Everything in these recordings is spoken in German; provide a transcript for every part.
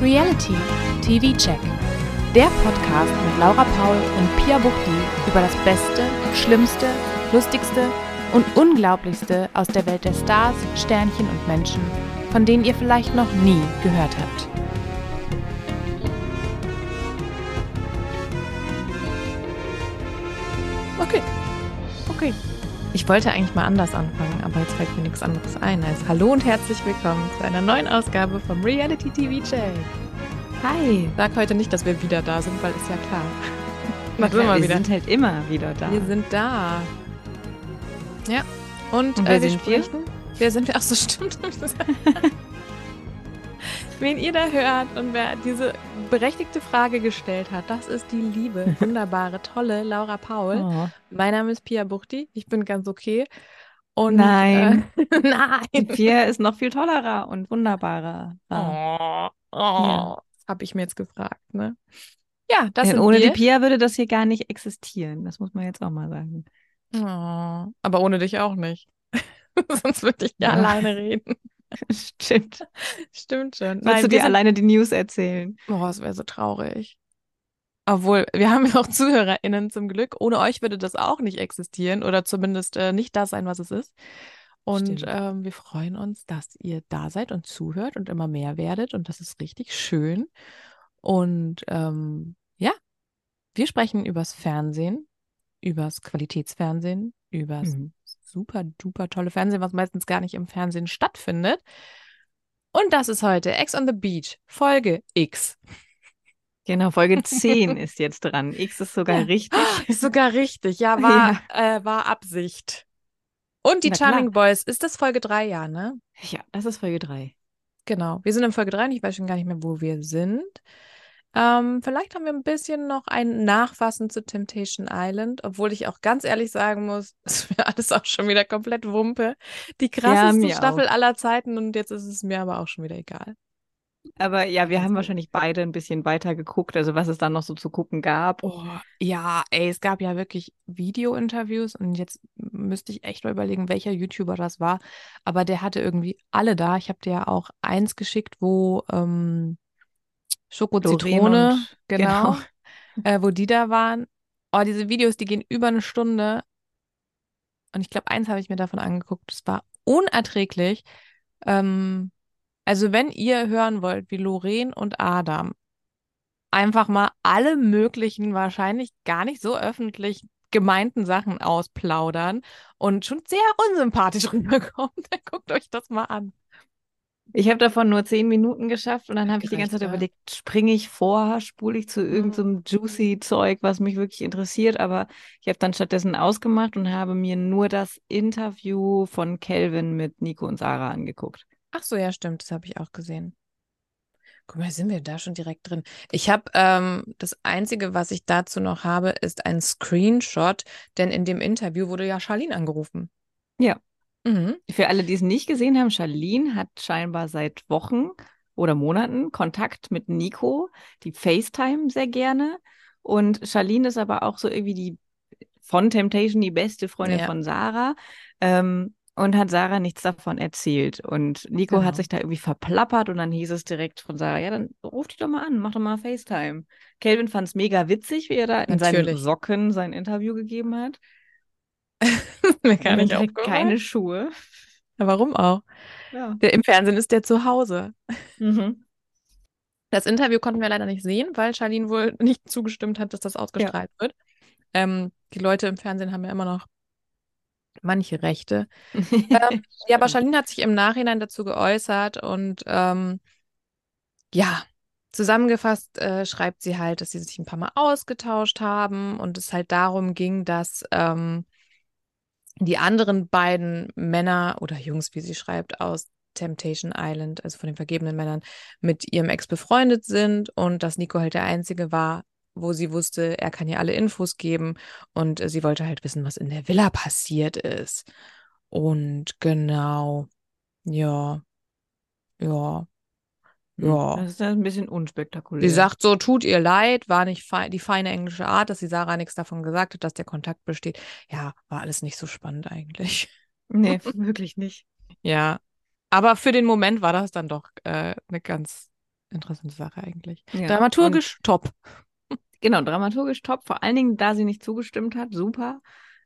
Reality TV Check. Der Podcast mit Laura Paul und Pia Buchti über das Beste, Schlimmste, Lustigste und Unglaublichste aus der Welt der Stars, Sternchen und Menschen, von denen ihr vielleicht noch nie gehört habt. Ich wollte eigentlich mal anders anfangen, aber jetzt fällt mir nichts anderes ein als Hallo und herzlich willkommen zu einer neuen Ausgabe vom Reality TV Check. Hi. Sag heute nicht, dass wir wieder da sind, weil ist ja klar. Na klar, wir wieder. sind halt immer wieder da. Wir sind da. Ja. Und, und wer äh, wir sind sprechen? wir? Wer sind wir? Ach so, stimmt. Wen ihr da hört und wer diese berechtigte Frage gestellt hat, das ist die liebe, wunderbare, tolle Laura Paul. Oh. Mein Name ist Pia Buchti. Ich bin ganz okay. Und, nein. Äh, nein. Pia ist noch viel tollerer und wunderbarer. Oh, oh. Ja. Habe ich mir jetzt gefragt, ne? Ja, das Denn ohne wir. die Pia würde das hier gar nicht existieren. Das muss man jetzt auch mal sagen. Oh, aber ohne dich auch nicht. Sonst würde ich ja, ja alleine reden. Stimmt. Stimmt schon. Willst du dir alleine die News erzählen? Boah, das wäre so traurig. Obwohl, wir haben ja auch ZuhörerInnen zum Glück. Ohne euch würde das auch nicht existieren oder zumindest äh, nicht das sein, was es ist. Und ähm, wir freuen uns, dass ihr da seid und zuhört und immer mehr werdet. Und das ist richtig schön. Und ähm, ja, wir sprechen übers Fernsehen, übers Qualitätsfernsehen, übers mhm. Super duper tolle Fernsehen, was meistens gar nicht im Fernsehen stattfindet. Und das ist heute Ex on the Beach, Folge X. Genau, Folge 10 ist jetzt dran. X ist sogar ja. richtig. Ist sogar richtig, ja, war, ja. Äh, war Absicht. Und die Na Charming klar. Boys, ist das Folge 3, ja, ne? Ja, das ist Folge 3. Genau, wir sind in Folge 3 und ich weiß schon gar nicht mehr, wo wir sind. Ähm, vielleicht haben wir ein bisschen noch ein Nachfassen zu Temptation Island, obwohl ich auch ganz ehrlich sagen muss, es wäre alles auch schon wieder komplett Wumpe. Die krasseste ja, Staffel auch. aller Zeiten und jetzt ist es mir aber auch schon wieder egal. Aber ja, wir haben wahrscheinlich beide ein bisschen weiter geguckt, also was es dann noch so zu gucken gab. Oh, ja, ey, es gab ja wirklich Video-Interviews und jetzt müsste ich echt mal überlegen, welcher YouTuber das war. Aber der hatte irgendwie alle da. Ich habe dir ja auch eins geschickt, wo ähm, Schoko-Zitrone, genau, genau. Äh, wo die da waren. Oh, diese Videos, die gehen über eine Stunde. Und ich glaube, eins habe ich mir davon angeguckt. Es war unerträglich. Ähm, also, wenn ihr hören wollt, wie Lorraine und Adam einfach mal alle möglichen, wahrscheinlich gar nicht so öffentlich gemeinten Sachen ausplaudern und schon sehr unsympathisch rüberkommt, dann guckt euch das mal an. Ich habe davon nur zehn Minuten geschafft und dann habe ich die ganze Zeit überlegt, springe ich vor, spule ich zu irgendeinem so juicy Zeug, was mich wirklich interessiert, aber ich habe dann stattdessen ausgemacht und habe mir nur das Interview von Kelvin mit Nico und Sarah angeguckt. Ach so, ja, stimmt, das habe ich auch gesehen. Guck mal, sind wir da schon direkt drin. Ich habe ähm, das Einzige, was ich dazu noch habe, ist ein Screenshot, denn in dem Interview wurde ja Charlene angerufen. Ja. Mhm. Für alle, die es nicht gesehen haben, Charlene hat scheinbar seit Wochen oder Monaten Kontakt mit Nico, die FaceTime sehr gerne. Und Charlene ist aber auch so irgendwie die von Temptation die beste Freundin ja. von Sarah. Ähm, und hat Sarah nichts davon erzählt. Und Nico genau. hat sich da irgendwie verplappert und dann hieß es direkt von Sarah, ja, dann ruf die doch mal an, mach doch mal FaceTime. Kelvin fand es mega witzig, wie er da in Natürlich. seinen Socken sein Interview gegeben hat. Mir kann ich auch keine Schuhe. Ja, warum auch? Ja. Der, Im Fernsehen ist der zu Hause. Mhm. Das Interview konnten wir leider nicht sehen, weil Charlene wohl nicht zugestimmt hat, dass das ausgestrahlt ja. wird. Ähm, die Leute im Fernsehen haben ja immer noch manche Rechte. ähm, ja, aber Charlene hat sich im Nachhinein dazu geäußert und ähm, ja, zusammengefasst äh, schreibt sie halt, dass sie sich ein paar Mal ausgetauscht haben und es halt darum ging, dass ähm, die anderen beiden Männer oder Jungs, wie sie schreibt, aus Temptation Island, also von den vergebenen Männern, mit ihrem Ex befreundet sind und dass Nico halt der Einzige war, wo sie wusste, er kann ihr alle Infos geben und sie wollte halt wissen, was in der Villa passiert ist. Und genau, ja, ja, ja. Das ist ein bisschen unspektakulär. Sie sagt so, tut ihr leid, war nicht fe die feine englische Art, dass sie Sarah nichts davon gesagt hat, dass der Kontakt besteht. Ja, war alles nicht so spannend eigentlich. Nee, wirklich nicht. Ja. Aber für den Moment war das dann doch äh, eine ganz interessante Sache eigentlich. Ja, Dramaturgisch top. Genau, dramaturgisch top. Vor allen Dingen, da sie nicht zugestimmt hat, super.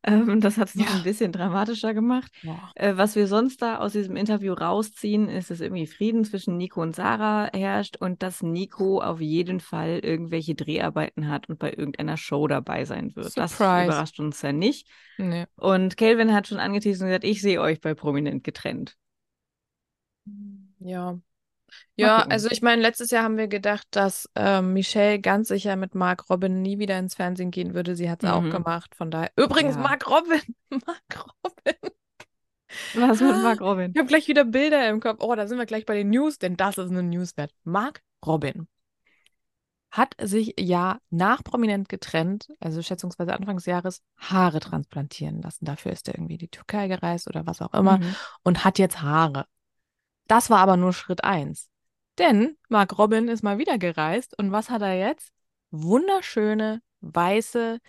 Ähm, das hat es noch ja. ein bisschen dramatischer gemacht. Äh, was wir sonst da aus diesem Interview rausziehen, ist, dass irgendwie Frieden zwischen Nico und Sarah herrscht und dass Nico auf jeden Fall irgendwelche Dreharbeiten hat und bei irgendeiner Show dabei sein wird. Surprise. Das überrascht uns ja nicht. Nee. Und Calvin hat schon angeteased und gesagt, ich sehe euch bei Prominent getrennt. Ja, ja, also ich meine, letztes Jahr haben wir gedacht, dass ähm, Michelle ganz sicher mit Mark Robin nie wieder ins Fernsehen gehen würde. Sie hat es mhm. auch gemacht. Von daher. Übrigens, ja. Mark Robin. Mark Robin. Was mit Mark Robin? Ich habe gleich wieder Bilder im Kopf. Oh, da sind wir gleich bei den News, denn das ist eine Newswert. Mark Robin hat sich ja nach prominent getrennt, also schätzungsweise Anfang des Jahres, Haare transplantieren lassen. Dafür ist er irgendwie in die Türkei gereist oder was auch immer mhm. und hat jetzt Haare. Das war aber nur Schritt eins. Denn Mark Robin ist mal wieder gereist und was hat er jetzt? Wunderschöne, weiße,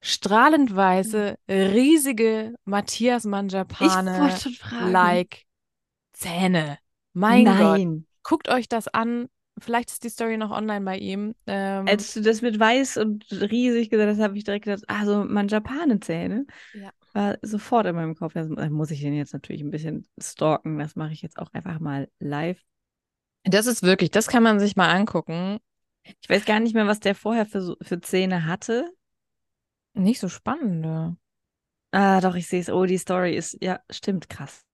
strahlend weiße, riesige Matthias Manjapane like Zähne. Mein Nein. Gott. Guckt euch das an. Vielleicht ist die Story noch online bei ihm. Ähm, Als du das mit weiß und riesig gesagt hast, habe ich direkt gedacht, also Manjapane-Zähne. Ja war sofort in meinem Kopf. Das muss ich den jetzt natürlich ein bisschen stalken. Das mache ich jetzt auch einfach mal live. Das ist wirklich, das kann man sich mal angucken. Ich weiß gar nicht mehr, was der vorher für, für Zähne hatte. Nicht so spannende. Ah, doch, ich sehe es. Oh, die Story ist, ja, stimmt, krass.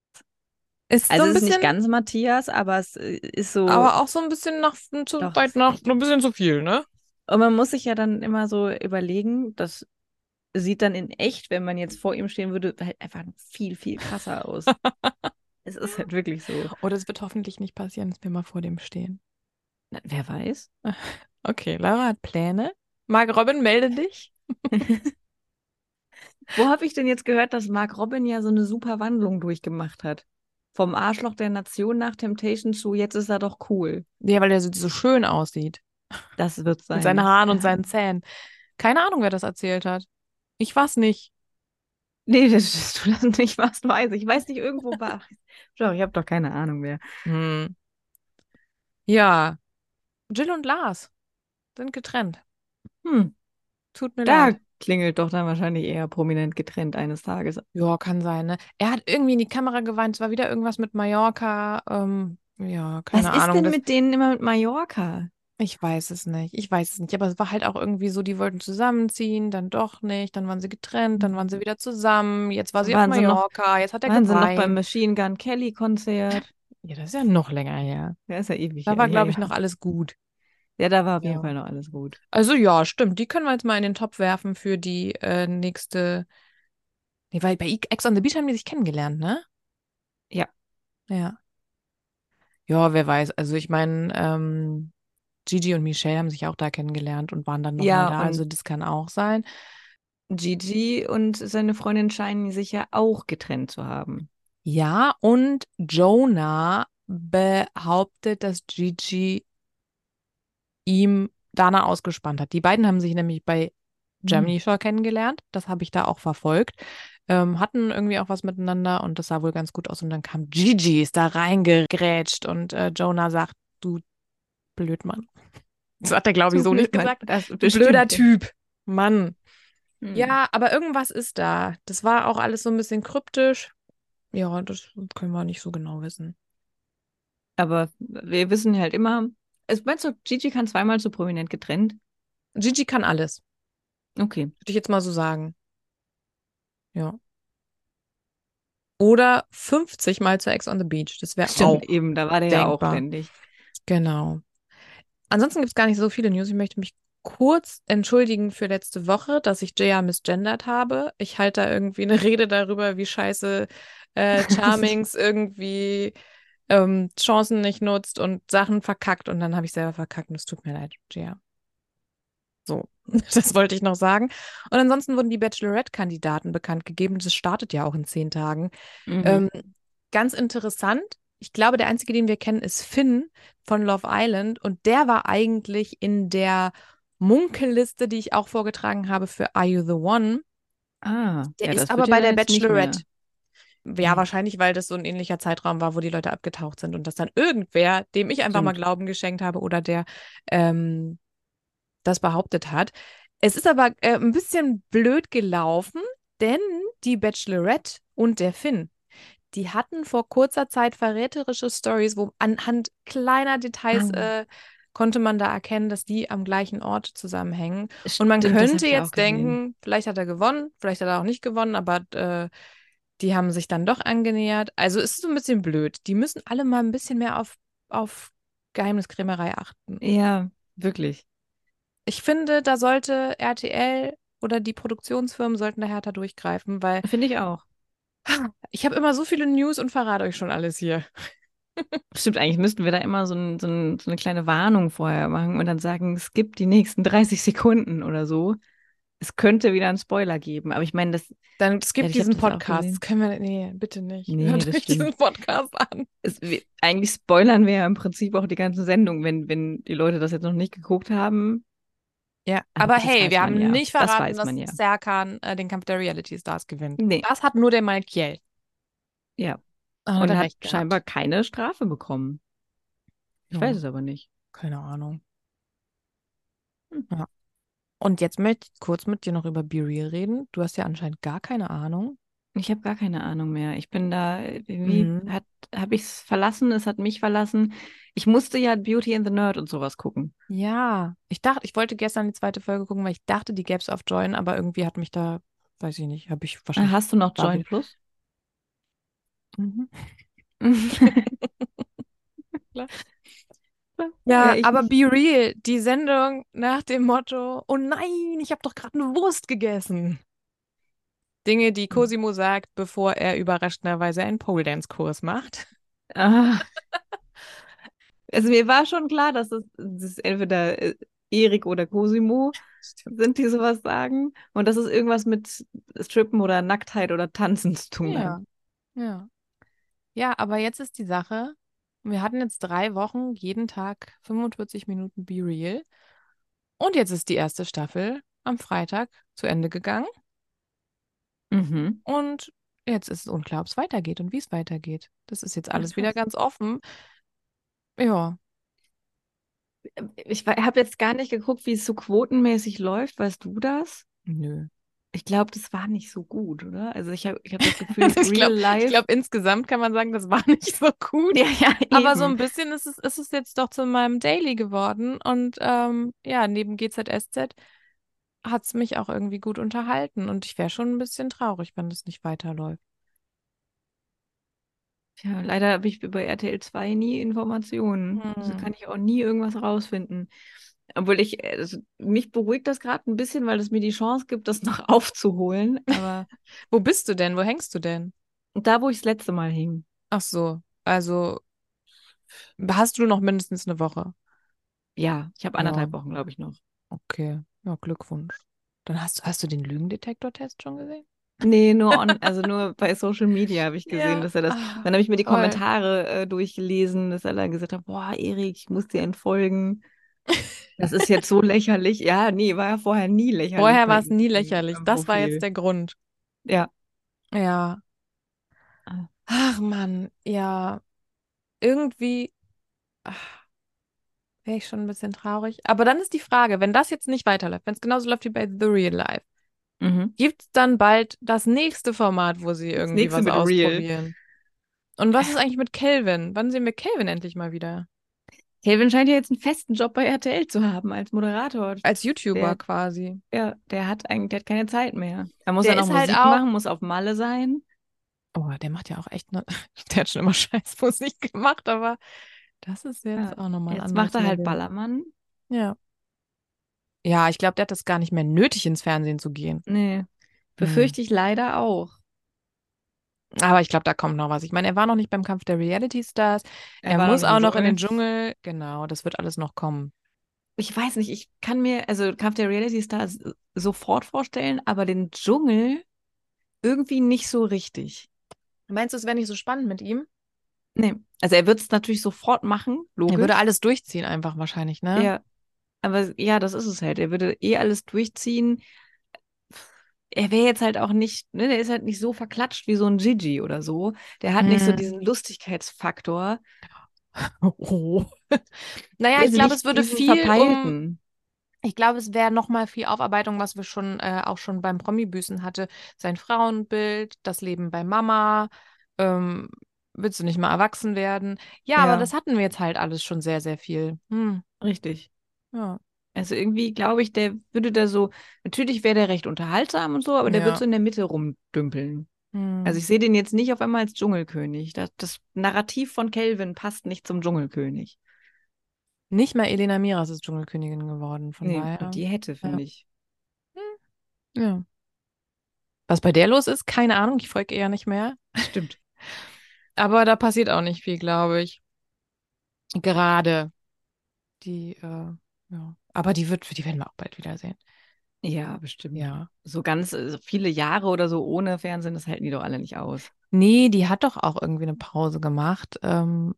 Ist also so es ist nicht ganz Matthias, aber es äh, ist so. Aber auch so ein bisschen nach zu doch, weit nach, ein bisschen zu viel, ne? Und man muss sich ja dann immer so überlegen, dass sieht dann in echt, wenn man jetzt vor ihm stehen würde, halt einfach viel, viel krasser aus. es ist halt wirklich so. Oder es wird hoffentlich nicht passieren, dass wir mal vor dem stehen. Na, wer weiß? Okay, Laura hat Pläne. Mark Robin, melde dich. Wo habe ich denn jetzt gehört, dass Mark Robin ja so eine super Wandlung durchgemacht hat? Vom Arschloch der Nation nach Temptation zu, jetzt ist er doch cool. Ja, weil er so, so schön aussieht. Das wird sein. Mit seinen Haaren und seinen Zähnen. Keine Ahnung, wer das erzählt hat. Ich war's nicht. Nee, dass du das nicht warst, weiß ich. Ich weiß nicht, irgendwo war. Schau, ich habe doch keine Ahnung mehr. Hm. Ja. Jill und Lars sind getrennt. Hm. Tut mir da leid. klingelt doch dann wahrscheinlich eher prominent getrennt eines Tages. Ja, kann sein, ne? Er hat irgendwie in die Kamera geweint. Es war wieder irgendwas mit Mallorca. Ähm, ja, keine Was Ahnung. Was ist denn mit denen immer mit Mallorca? Ich weiß es nicht. Ich weiß es nicht. Aber es war halt auch irgendwie so, die wollten zusammenziehen, dann doch nicht, dann waren sie getrennt, dann waren sie wieder zusammen. Jetzt war sie waren auf Mallorca, noch, jetzt hat er waren geweint. sie noch beim Machine Gun Kelly Konzert. Ja, das ist ja noch länger her. Ja, ist ja ewig. Da war, glaube ich, noch alles gut. Ja, da war auf jeden Fall noch alles gut. Also ja, stimmt. Die können wir jetzt mal in den Topf werfen für die äh, nächste. Nee, weil bei Ex on the Beach haben die sich kennengelernt, ne? Ja. Ja. Ja, wer weiß. Also ich meine, ähm, Gigi und Michelle haben sich auch da kennengelernt und waren dann nochmal ja, da. Also das kann auch sein. Gigi und seine Freundin scheinen sich ja auch getrennt zu haben. Ja, und Jonah behauptet, dass Gigi ihm Dana ausgespannt hat. Die beiden haben sich nämlich bei Germany hm. Show kennengelernt. Das habe ich da auch verfolgt. Ähm, hatten irgendwie auch was miteinander und das sah wohl ganz gut aus. Und dann kam Gigi, ist da reingegrätscht und äh, Jonah sagt, du Blödmann. Das hat er, glaube ich, so nicht gesagt. Das Blöder Typ. Mann. Hm. Ja, aber irgendwas ist da. Das war auch alles so ein bisschen kryptisch. Ja, das können wir nicht so genau wissen. Aber wir wissen halt immer, es, meinst du, Gigi kann zweimal so prominent getrennt? Gigi kann alles. Okay. Würde ich jetzt mal so sagen. Ja. Oder 50 Mal zu Ex on the Beach. Das wäre auch. eben, da war der denkbar. ja auch ständig. Genau. Ansonsten gibt es gar nicht so viele News. Ich möchte mich kurz entschuldigen für letzte Woche, dass ich Jaya misgendert habe. Ich halte da irgendwie eine Rede darüber, wie scheiße äh, Charmings irgendwie ähm, Chancen nicht nutzt und Sachen verkackt und dann habe ich selber verkackt und es tut mir leid, Jaya. So, das wollte ich noch sagen. Und ansonsten wurden die Bachelorette-Kandidaten bekannt gegeben. Das startet ja auch in zehn Tagen. Mhm. Ähm, ganz interessant, ich glaube, der einzige, den wir kennen, ist Finn von Love Island. Und der war eigentlich in der Munkelliste, die ich auch vorgetragen habe für Are You the One. Ah, der ja, ist aber bei der Bachelorette. Ja, wahrscheinlich, weil das so ein ähnlicher Zeitraum war, wo die Leute abgetaucht sind und dass dann irgendwer, dem ich einfach Stimmt. mal Glauben geschenkt habe oder der ähm, das behauptet hat. Es ist aber äh, ein bisschen blöd gelaufen, denn die Bachelorette und der Finn, die hatten vor kurzer Zeit verräterische Stories, wo anhand kleiner Details ah. äh, konnte man da erkennen, dass die am gleichen Ort zusammenhängen. Stimmt, und man könnte jetzt denken, vielleicht hat er gewonnen, vielleicht hat er auch nicht gewonnen, aber äh, die haben sich dann doch angenähert. Also ist es so ein bisschen blöd. Die müssen alle mal ein bisschen mehr auf, auf Geheimniskrämerei achten. Ja, wirklich. Ich finde, da sollte RTL oder die Produktionsfirmen sollten da härter durchgreifen, weil. Finde ich auch. Ich habe immer so viele News und verrate euch schon alles hier. Stimmt, eigentlich müssten wir da immer so, ein, so, ein, so, eine kleine Warnung vorher machen und dann sagen, es gibt die nächsten 30 Sekunden oder so. Es könnte wieder einen Spoiler geben, aber ich meine, das. Dann skip ja, diesen Podcast. Das können wir. Nee, bitte nicht. Nee, Hört euch diesen Podcast an. Es, wir, eigentlich spoilern wir ja im Prinzip auch die ganze Sendung, wenn, wenn die Leute das jetzt noch nicht geguckt haben. Ja, aber, aber hey, wir haben ja. nicht verraten, das dass ja. Serkan äh, den Kampf der Reality Stars gewinnt. Nee. Das hat nur der Malkiel. Ja. Oh, und hat scheinbar keine Strafe bekommen. Ich ja. weiß es aber nicht. Keine Ahnung. Hm. Ja. Und jetzt möchte ich kurz mit dir noch über Be Real reden. Du hast ja anscheinend gar keine Ahnung. Ich habe gar keine Ahnung mehr. Ich bin da, irgendwie mhm. hat, habe ich es verlassen, es hat mich verlassen. Ich musste ja Beauty and the Nerd und sowas gucken. Ja, ich dachte, ich wollte gestern die zweite Folge gucken, weil ich dachte, die gäbe es auf Join, aber irgendwie hat mich da, weiß ich nicht, habe ich wahrscheinlich. Hast du noch Join Plus? Mhm. Klar. Ja, ja aber Be Real, die Sendung nach dem Motto, oh nein, ich habe doch gerade eine Wurst gegessen. Dinge, die hm. Cosimo sagt, bevor er überraschenderweise einen Pole Dance Kurs macht. Ah. Also mir war schon klar, dass es, das entweder äh, Erik oder Cosimo sind, die sowas sagen. Und dass es irgendwas mit Strippen oder Nacktheit oder Tanzen zu tun ja. hat. Ja. Ja, aber jetzt ist die Sache, wir hatten jetzt drei Wochen, jeden Tag 45 Minuten Be Real. Und jetzt ist die erste Staffel am Freitag zu Ende gegangen. Mhm. Und jetzt ist es unklar, ob es weitergeht und wie es weitergeht. Das ist jetzt alles wieder ganz offen. Ja. Ich habe jetzt gar nicht geguckt, wie es so quotenmäßig läuft. Weißt du das? Nö. Ich glaube, das war nicht so gut, oder? Also ich habe ich hab das Gefühl, ich glaube, glaub, insgesamt kann man sagen, das war nicht so gut. Ja, ja, Aber so ein bisschen ist es, ist es jetzt doch zu meinem Daily geworden. Und ähm, ja, neben GZSZ hat es mich auch irgendwie gut unterhalten. Und ich wäre schon ein bisschen traurig, wenn das nicht weiterläuft. Ja, leider habe ich bei RTL 2 nie Informationen. Hm. Also kann ich auch nie irgendwas rausfinden. Obwohl ich, also mich beruhigt das gerade ein bisschen, weil es mir die Chance gibt, das noch aufzuholen. Aber wo bist du denn? Wo hängst du denn? Da, wo ich das letzte Mal hing. Ach so, also hast du noch mindestens eine Woche? Ja, ich habe anderthalb ja. Wochen, glaube ich, noch. Okay, ja, Glückwunsch. Dann hast, hast du den Lügendetektor-Test schon gesehen? Nee, nur on, also nur bei Social Media habe ich gesehen, ja. dass er das. Ah, dann habe ich mir die Kommentare äh, durchgelesen, dass er dann gesagt hat, boah, Erik, ich muss dir entfolgen. Das ist jetzt so lächerlich. Ja, nee, war ja vorher nie lächerlich. Vorher war es nie lächerlich. Das war jetzt der Grund. Ja. Ja. Ah. Ach Mann, ja. Irgendwie wäre ich schon ein bisschen traurig. Aber dann ist die Frage, wenn das jetzt nicht weiterläuft, wenn es genauso läuft wie bei The Real Life, mhm. gibt es dann bald das nächste Format, wo sie irgendwie was ausprobieren? Real. Und was ist eigentlich mit Kelvin? Wann sehen wir Kelvin endlich mal wieder? Kelvin scheint ja jetzt einen festen Job bei RTL zu haben als Moderator. Als YouTuber der, quasi. Ja, der hat eigentlich der hat keine Zeit mehr. Er muss ja noch Musik halt auch... machen, muss auf Malle sein. Oh, der macht ja auch echt, ne... der hat schon immer scheiß Musik gemacht, aber das ist jetzt ja, auch nochmal anders. Jetzt macht er halt Ballermann. Ja. Ja, ich glaube, der hat das gar nicht mehr nötig, ins Fernsehen zu gehen. Nee. Befürchte hm. ich leider auch. Aber ich glaube, da kommt noch was. Ich meine, er war noch nicht beim Kampf der Reality Stars. Er, er muss auch noch in den Dschungel. Genau, das wird alles noch kommen. Ich weiß nicht, ich kann mir, also Kampf der Reality Stars sofort vorstellen, aber den Dschungel irgendwie nicht so richtig. Meinst du, es wäre nicht so spannend mit ihm? Nee. Also er wird es natürlich sofort machen, logisch. Er würde alles durchziehen einfach wahrscheinlich, ne? Ja. Aber ja, das ist es halt. Er würde eh alles durchziehen er wäre jetzt halt auch nicht, ne, der ist halt nicht so verklatscht wie so ein Gigi oder so. Der hat hm. nicht so hm. diesen Lustigkeitsfaktor. Oh. naja, ich glaube, es würde viel um, ich glaube, es wäre nochmal viel Aufarbeitung, was wir schon äh, auch schon beim Promi-Büßen hatte. Sein Frauenbild, das Leben bei Mama, ähm, willst du nicht mal erwachsen werden? Ja, ja, aber das hatten wir jetzt halt alles schon sehr, sehr viel. Hm. Richtig. Ja. Also irgendwie glaube ich, der würde da so, natürlich wäre der recht unterhaltsam und so, aber der ja. wird so in der Mitte rumdümpeln. Hm. Also ich sehe den jetzt nicht auf einmal als Dschungelkönig. Das, das Narrativ von Kelvin passt nicht zum Dschungelkönig. Nicht mal Elena Miras ist Dschungelkönigin geworden, von nee, daher. Die hätte, finde ja. ich. Hm. Ja. Was bei der los ist, keine Ahnung, ich folge eher nicht mehr. Stimmt. Aber da passiert auch nicht viel, glaube ich. Gerade. Die, äh, ja. Aber die wird, die werden wir auch bald wiedersehen. Ja, bestimmt. Ja. So ganz so viele Jahre oder so ohne Fernsehen, das halten die doch alle nicht aus. Nee, die hat doch auch irgendwie eine Pause gemacht. Ähm,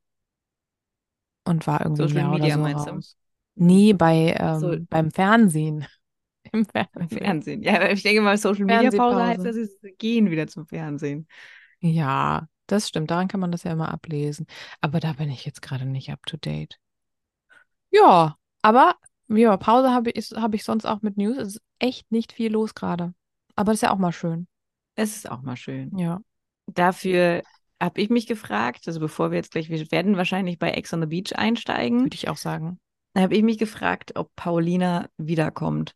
und war irgendwie Social Media, oder so raus. Du? Nee, bei, ähm, so. beim Fernsehen. Im Fernsehen. Fernsehen. Ja, ich denke mal, Social Media Pause heißt, dass sie gehen wieder zum Fernsehen. Ja, das stimmt. Daran kann man das ja immer ablesen. Aber da bin ich jetzt gerade nicht up to date. Ja, aber ja, Pause habe ich, hab ich sonst auch mit News. Es ist echt nicht viel los gerade. Aber das ist ja auch mal schön. Es ist auch mal schön. Ja. Dafür habe ich mich gefragt, also bevor wir jetzt gleich, wir werden wahrscheinlich bei Ex on the Beach einsteigen. Würde ich auch sagen. Da habe ich mich gefragt, ob Paulina wiederkommt.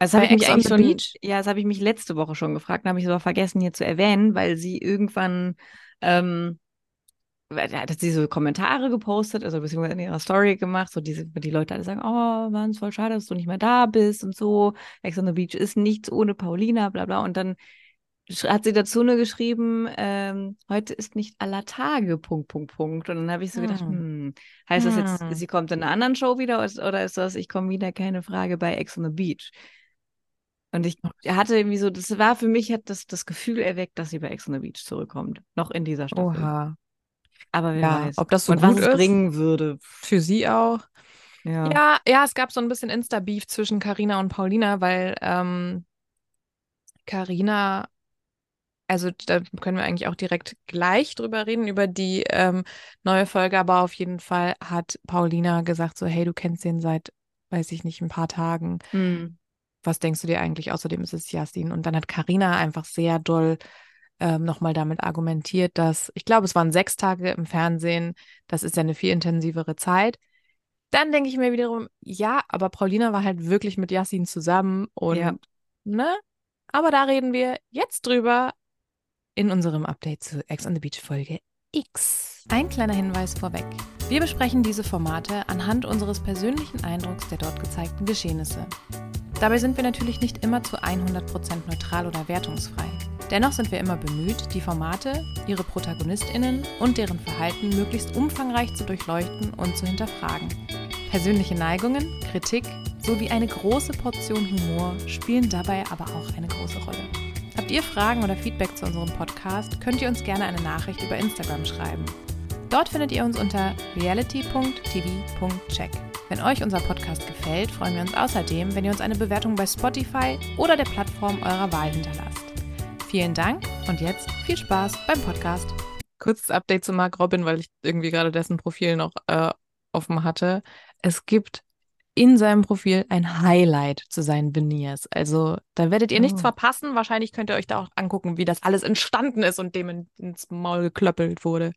Also habe ich mich eigentlich schon, Beach? ja, das habe ich mich letzte Woche schon gefragt, habe ich aber vergessen hier zu erwähnen, weil sie irgendwann, ähm, hat sie so Kommentare gepostet, also beziehungsweise in ihrer Story gemacht, so diese, die Leute alle sagen, oh, Mann, ist voll schade, dass du nicht mehr da bist und so. Ex on the Beach ist nichts ohne Paulina, bla bla. Und dann hat sie dazu nur geschrieben, ähm, heute ist nicht aller Tage, Punkt, Punkt, Punkt. Und dann habe ich so gedacht, hm. hm, heißt das jetzt, hm. sie kommt in einer anderen Show wieder oder ist das, ich komme wieder, keine Frage, bei Ex on the Beach? Und ich hatte irgendwie so, das war für mich, hat das, das Gefühl erweckt, dass sie bei Ex on the Beach zurückkommt. Noch in dieser Staffel. Oha. Aber wer ja, weiß. Ob das so Und gut was es bringen würde. Für sie auch. Ja. ja, ja, es gab so ein bisschen Insta-Beef zwischen Carina und Paulina, weil ähm, Carina also da können wir eigentlich auch direkt gleich drüber reden, über die ähm, neue Folge, aber auf jeden Fall hat Paulina gesagt, so, hey, du kennst den seit, weiß ich nicht, ein paar Tagen. Mhm. Was denkst du dir eigentlich? Außerdem ist es Yasin. Und dann hat Karina einfach sehr doll ähm, nochmal damit argumentiert, dass, ich glaube, es waren sechs Tage im Fernsehen, das ist ja eine viel intensivere Zeit. Dann denke ich mir wiederum, ja, aber Paulina war halt wirklich mit Yasin zusammen und, ja. ne? Aber da reden wir jetzt drüber, in unserem Update zu Ex on the Beach Folge X. Ein kleiner Hinweis vorweg. Wir besprechen diese Formate anhand unseres persönlichen Eindrucks der dort gezeigten Geschehnisse. Dabei sind wir natürlich nicht immer zu 100% neutral oder wertungsfrei. Dennoch sind wir immer bemüht, die Formate, ihre ProtagonistInnen und deren Verhalten möglichst umfangreich zu durchleuchten und zu hinterfragen. Persönliche Neigungen, Kritik sowie eine große Portion Humor spielen dabei aber auch eine große Rolle. Habt ihr Fragen oder Feedback zu unserem Podcast, könnt ihr uns gerne eine Nachricht über Instagram schreiben. Dort findet ihr uns unter reality.tv.check. Wenn euch unser Podcast gefällt, freuen wir uns außerdem, wenn ihr uns eine Bewertung bei Spotify oder der Plattform eurer Wahl hinterlasst. Vielen Dank und jetzt viel Spaß beim Podcast. Kurzes Update zu Mark Robin, weil ich irgendwie gerade dessen Profil noch äh, offen hatte. Es gibt in seinem Profil ein Highlight zu seinen Veneers. Also da werdet ihr oh. nichts verpassen. Wahrscheinlich könnt ihr euch da auch angucken, wie das alles entstanden ist und dem in, ins Maul geklöppelt wurde.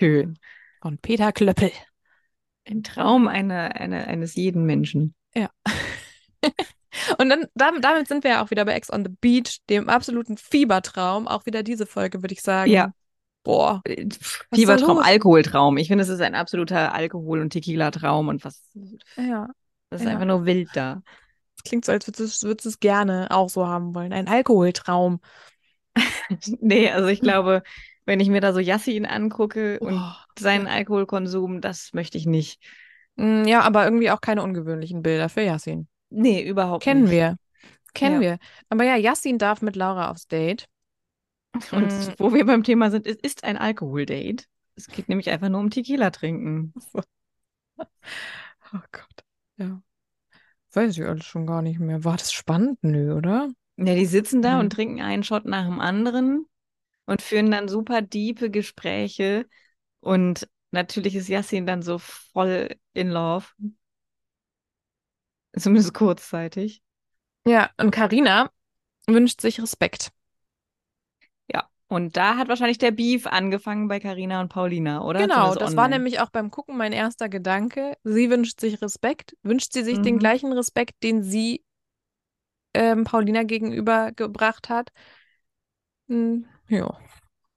Schön. Von Peter Klöppel. Ein Traum einer, einer, eines jeden Menschen. Ja. und dann damit sind wir ja auch wieder bei Ex on the Beach, dem absoluten Fiebertraum. Auch wieder diese Folge, würde ich sagen. Ja. Boah. Äh, Fiebertraum, Alkoholtraum. Ich finde, es ist ein absoluter Alkohol- und Tequila-Traum und was. Ja. Das ist ja. einfach nur wild da. Das klingt so, als würdest du es gerne auch so haben wollen. Ein Alkoholtraum. nee, also ich glaube, wenn ich mir da so Yassin angucke oh. und seinen Alkoholkonsum, das möchte ich nicht. Mm, ja, aber irgendwie auch keine ungewöhnlichen Bilder für Yassin. Nee, überhaupt Kennen nicht. wir. Kennen ja. wir. Aber ja, Yassin darf mit Laura aufs Date. Und mm. wo wir beim Thema sind, es ist ein Alkoholdate. Es geht nämlich einfach nur um Tequila trinken. Oh Gott. Ja. weiß ich alles schon gar nicht mehr. War das spannend? Nö, oder? Ja, die sitzen da mhm. und trinken einen Shot nach dem anderen und führen dann super diepe Gespräche. Und natürlich ist Yassin dann so voll in love. Zumindest kurzzeitig. Ja, und Karina wünscht sich Respekt. Ja, und da hat wahrscheinlich der Beef angefangen bei Karina und Paulina, oder? Genau, das war nämlich auch beim Gucken mein erster Gedanke. Sie wünscht sich Respekt. Wünscht sie sich mhm. den gleichen Respekt, den sie ähm, Paulina gegenüber gebracht hat? Hm, ja.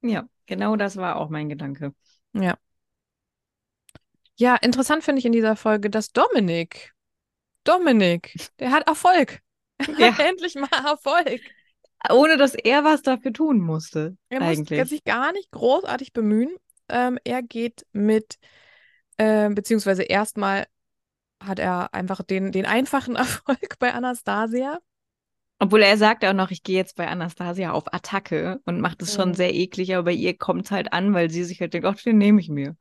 Ja, genau das war auch mein Gedanke. Ja. Ja, interessant finde ich in dieser Folge, dass Dominik, Dominik, der hat Erfolg. Ja. Endlich mal Erfolg. Ohne dass er was dafür tun musste. Er eigentlich. muss sich gar nicht großartig bemühen. Ähm, er geht mit, äh, beziehungsweise erstmal hat er einfach den, den einfachen Erfolg bei Anastasia. Obwohl er sagt auch noch, ich gehe jetzt bei Anastasia auf Attacke und macht es schon mhm. sehr eklig, aber bei ihr kommt es halt an, weil sie sich halt denkt, ach, den nehme ich mir.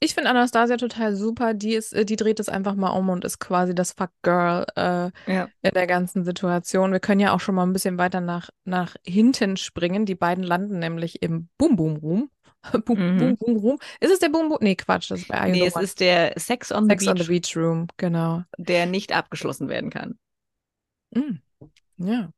Ich finde Anastasia total super. Die ist, äh, die dreht es einfach mal um und ist quasi das Fuck-Girl äh, ja. in der ganzen Situation. Wir können ja auch schon mal ein bisschen weiter nach, nach hinten springen. Die beiden landen nämlich im Boom Boom Room. Boom, mhm. Boom, Boom Room. Ist es der Boom Boom? Nee, Quatsch, das ist bei Nee, es ist der Sex on the Sex Beach. on the Beach Room, genau. Der nicht abgeschlossen werden kann. Mhm. Ja.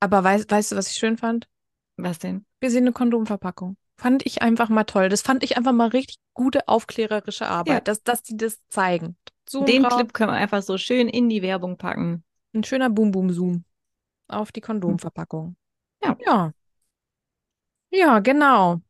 Aber weißt, weißt du, was ich schön fand? Was denn? Wir sehen eine Kondomverpackung. Fand ich einfach mal toll. Das fand ich einfach mal richtig gute aufklärerische Arbeit, ja. dass, dass die das zeigen. Zoom Den drauf. Clip können wir einfach so schön in die Werbung packen. Ein schöner Boom-Boom-Zoom auf die Kondomverpackung. Ja. Ja. Ja, genau.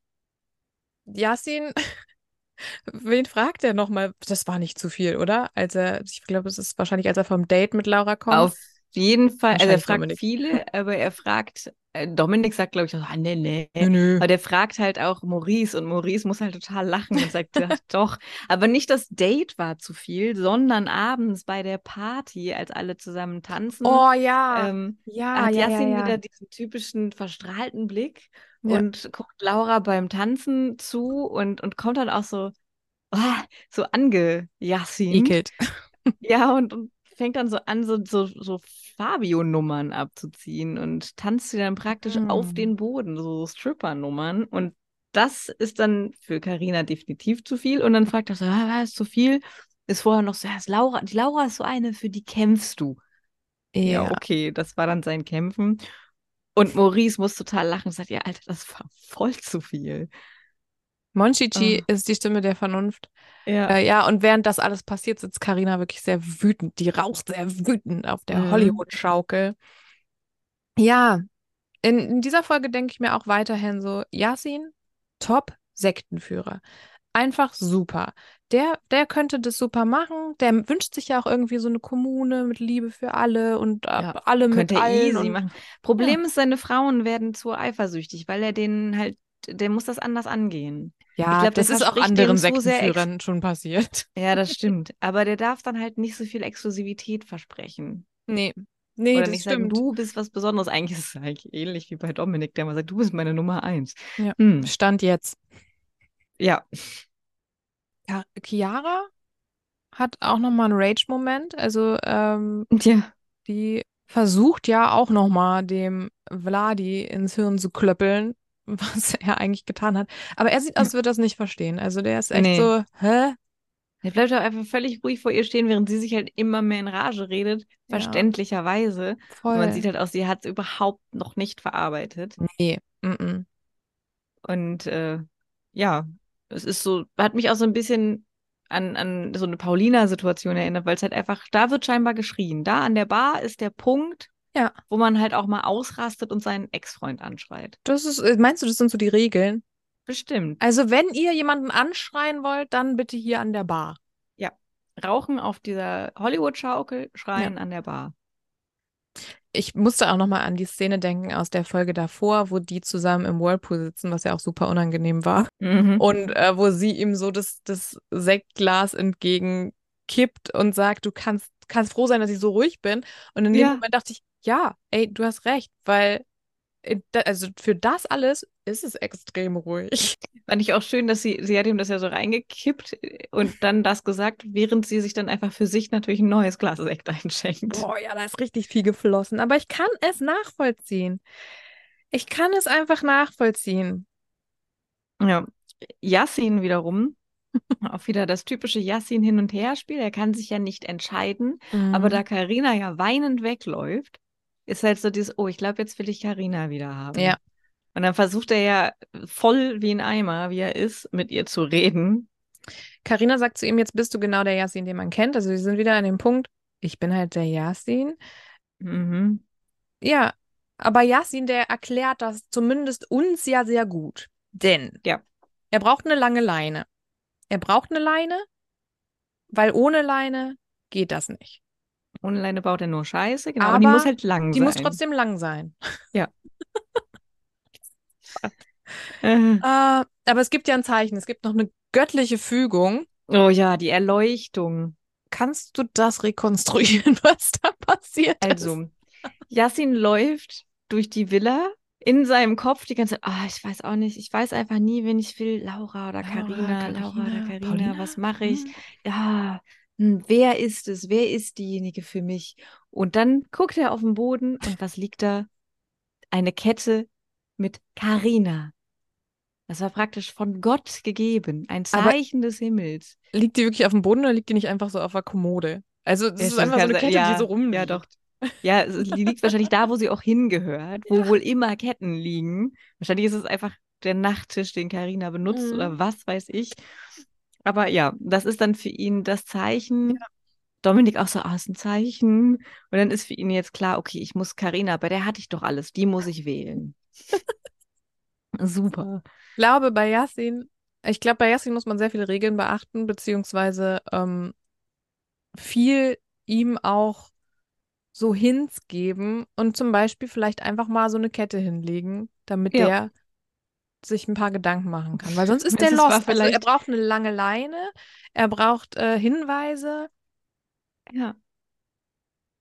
Yasin, wen fragt er nochmal? Das war nicht zu viel, oder? Als er, ich glaube, es ist wahrscheinlich, als er vom Date mit Laura kommt. Auf jeden Fall, also er fragt Dominik. viele, aber er fragt, äh, Dominik sagt, glaube ich, ah, nee, nee. Nö, nö. Aber der fragt halt auch Maurice und Maurice muss halt total lachen und sagt, doch. Aber nicht das Date war zu viel, sondern abends bei der Party, als alle zusammen tanzen. Oh ja. Ähm, ja, hat ja, Yassin ja, ja. wieder diesen typischen verstrahlten Blick ja. und guckt Laura beim Tanzen zu und, und kommt dann auch so, oh, so angejassin. Ekelt. Ja, und, und fängt dann so an, so, so, so Fabio-Nummern abzuziehen und tanzt sie dann praktisch mm. auf den Boden, so Stripper-Nummern. Und das ist dann für Karina definitiv zu viel. Und dann fragt er so, ah, was ist zu viel? Ist vorher noch so, ja, ist Laura, die Laura ist so eine, für die kämpfst du. Ja. ja, okay, das war dann sein Kämpfen. Und Maurice muss total lachen und sagt, ja, Alter, das war voll zu viel. Monchichi oh. ist die Stimme der Vernunft. Ja. Äh, ja, und während das alles passiert, sitzt Karina wirklich sehr wütend. Die raucht sehr wütend auf der mhm. Hollywood-Schaukel. Ja, in, in, dieser Folge denke ich mir auch weiterhin so: Yasin, Top-Sektenführer. Einfach super. Der, der könnte das super machen. Der wünscht sich ja auch irgendwie so eine Kommune mit Liebe für alle und äh, ja, alle mit allen. Easy und, machen. Problem ja. ist, seine Frauen werden zu eifersüchtig, weil er denen halt, der muss das anders angehen. Ja, ich glaub, das ist auch anderen Sektenführern so schon passiert. Ja, das stimmt. Aber der darf dann halt nicht so viel Exklusivität versprechen. Nee. Nee, Oder das nicht stimmt. sagen, du bist was Besonderes. Eigentlich ist es eigentlich ähnlich wie bei Dominik, der mal sagt, du bist meine Nummer eins. Ja. Hm. Stand jetzt. Ja. ja. Chiara hat auch nochmal einen Rage-Moment. Also, ähm, ja. die versucht ja auch nochmal dem Vladi ins Hirn zu klöppeln, was er eigentlich getan hat. Aber er sieht aus, als würde das nicht verstehen. Also der ist echt nee. so, hä? Er bleibt auch einfach völlig ruhig vor ihr stehen, während sie sich halt immer mehr in Rage redet, ja. verständlicherweise. Voll. Und man sieht halt auch, sie hat es überhaupt noch nicht verarbeitet. Nee. Mm -mm. Und äh, ja, es ist so, hat mich auch so ein bisschen an, an so eine Paulina-Situation erinnert, weil es halt einfach, da wird scheinbar geschrien. Da an der Bar ist der Punkt, ja. Wo man halt auch mal ausrastet und seinen Ex-Freund anschreit. Das ist, äh, meinst du, das sind so die Regeln? Bestimmt. Also, wenn ihr jemanden anschreien wollt, dann bitte hier an der Bar. Ja. Rauchen auf dieser Hollywood-Schaukel, schreien ja. an der Bar. Ich musste auch nochmal an die Szene denken aus der Folge davor, wo die zusammen im Whirlpool sitzen, was ja auch super unangenehm war. Mhm. Und äh, wo sie ihm so das, das Sektglas entgegenkippt und sagt, du kannst, kannst froh sein, dass ich so ruhig bin. Und in dem ja. Moment dachte ich, ja, ey, du hast recht, weil äh, also für das alles ist es extrem ruhig. Fand ich auch schön, dass sie, sie hat ihm das ja so reingekippt und dann das gesagt, während sie sich dann einfach für sich natürlich ein neues Glas Sekt einschenkt. Boah, ja, da ist richtig viel geflossen. Aber ich kann es nachvollziehen. Ich kann es einfach nachvollziehen. Ja, Yassin wiederum, auch wieder das typische Yassin hin und her Spiel. Er kann sich ja nicht entscheiden, mhm. aber da Karina ja weinend wegläuft, ist halt so dieses, oh, ich glaube, jetzt will ich Karina wieder haben. Ja. Und dann versucht er ja voll wie ein Eimer, wie er ist, mit ihr zu reden. Karina sagt zu ihm, jetzt bist du genau der Yasin, den man kennt. Also wir sind wieder an dem Punkt, ich bin halt der Yasin. Mhm. Ja, aber Yasin, der erklärt das zumindest uns ja sehr gut. Denn ja. er braucht eine lange Leine. Er braucht eine Leine, weil ohne Leine geht das nicht. Ohne Leine baut er nur Scheiße, genau. Aber und die muss halt lang die sein. Die muss trotzdem lang sein. Ja. äh, aber es gibt ja ein Zeichen. Es gibt noch eine göttliche Fügung. Oh ja, die Erleuchtung. Kannst du das rekonstruieren, was da passiert also, ist? Also, Yassin läuft durch die Villa in seinem Kopf die ganze Zeit, ah, ich weiß auch nicht, ich weiß einfach nie, wen ich will, Laura oder Karina, Laura oder Karina, was mache ich? Hm. Ja, wer ist es? Wer ist diejenige für mich? Und dann guckt er auf den Boden und was liegt da? Eine Kette mit Karina. Das war praktisch von Gott gegeben, ein Zeichen Aber des Himmels. Liegt die wirklich auf dem Boden oder liegt die nicht einfach so auf der Kommode? Also das ja, ist einfach so eine Kette, ja, die so rumliegt. Ja, doch. Ja, die liegt wahrscheinlich da, wo sie auch hingehört, wo ja. wohl immer Ketten liegen. Wahrscheinlich ist es einfach der Nachttisch, den Karina benutzt mhm. oder was weiß ich. Aber ja, das ist dann für ihn das Zeichen. Ja. Dominik auch so, ah, ist ein Zeichen. Und dann ist für ihn jetzt klar, okay, ich muss Karina, bei der hatte ich doch alles, die muss ich wählen. Super. Ich glaube, bei Yassin, ich glaube, bei Yassin muss man sehr viele Regeln beachten, beziehungsweise ähm, viel ihm auch so Hints geben und zum Beispiel vielleicht einfach mal so eine Kette hinlegen, damit ja. der sich ein paar Gedanken machen kann. Weil sonst ist der lost. Also er braucht eine lange Leine, er braucht äh, Hinweise. Ja.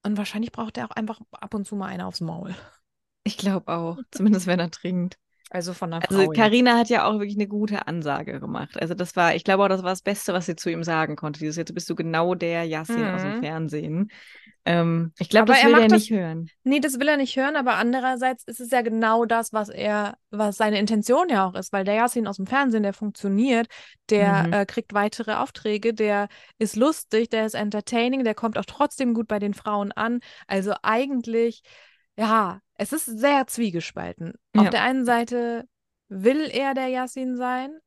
Und wahrscheinlich braucht er auch einfach ab und zu mal eine aufs Maul. Ich glaube auch. Zumindest wenn er trinkt. Also von der Also Karina hat ja auch wirklich eine gute Ansage gemacht. Also das war, ich glaube auch, das war das Beste, was sie zu ihm sagen konnte. Dieses jetzt bist du genau der Yassin mhm. aus dem mhm. Fernsehen. Ähm, ich glaube, das will er, er nicht hören. Nee, das will er nicht hören, aber andererseits ist es ja genau das, was er, was seine Intention ja auch ist, weil der Yassin aus dem Fernsehen, der funktioniert, der mhm. äh, kriegt weitere Aufträge, der ist lustig, der ist entertaining, der kommt auch trotzdem gut bei den Frauen an. Also eigentlich, ja, es ist sehr zwiegespalten. Ja. Auf der einen Seite will er der Yassin sein.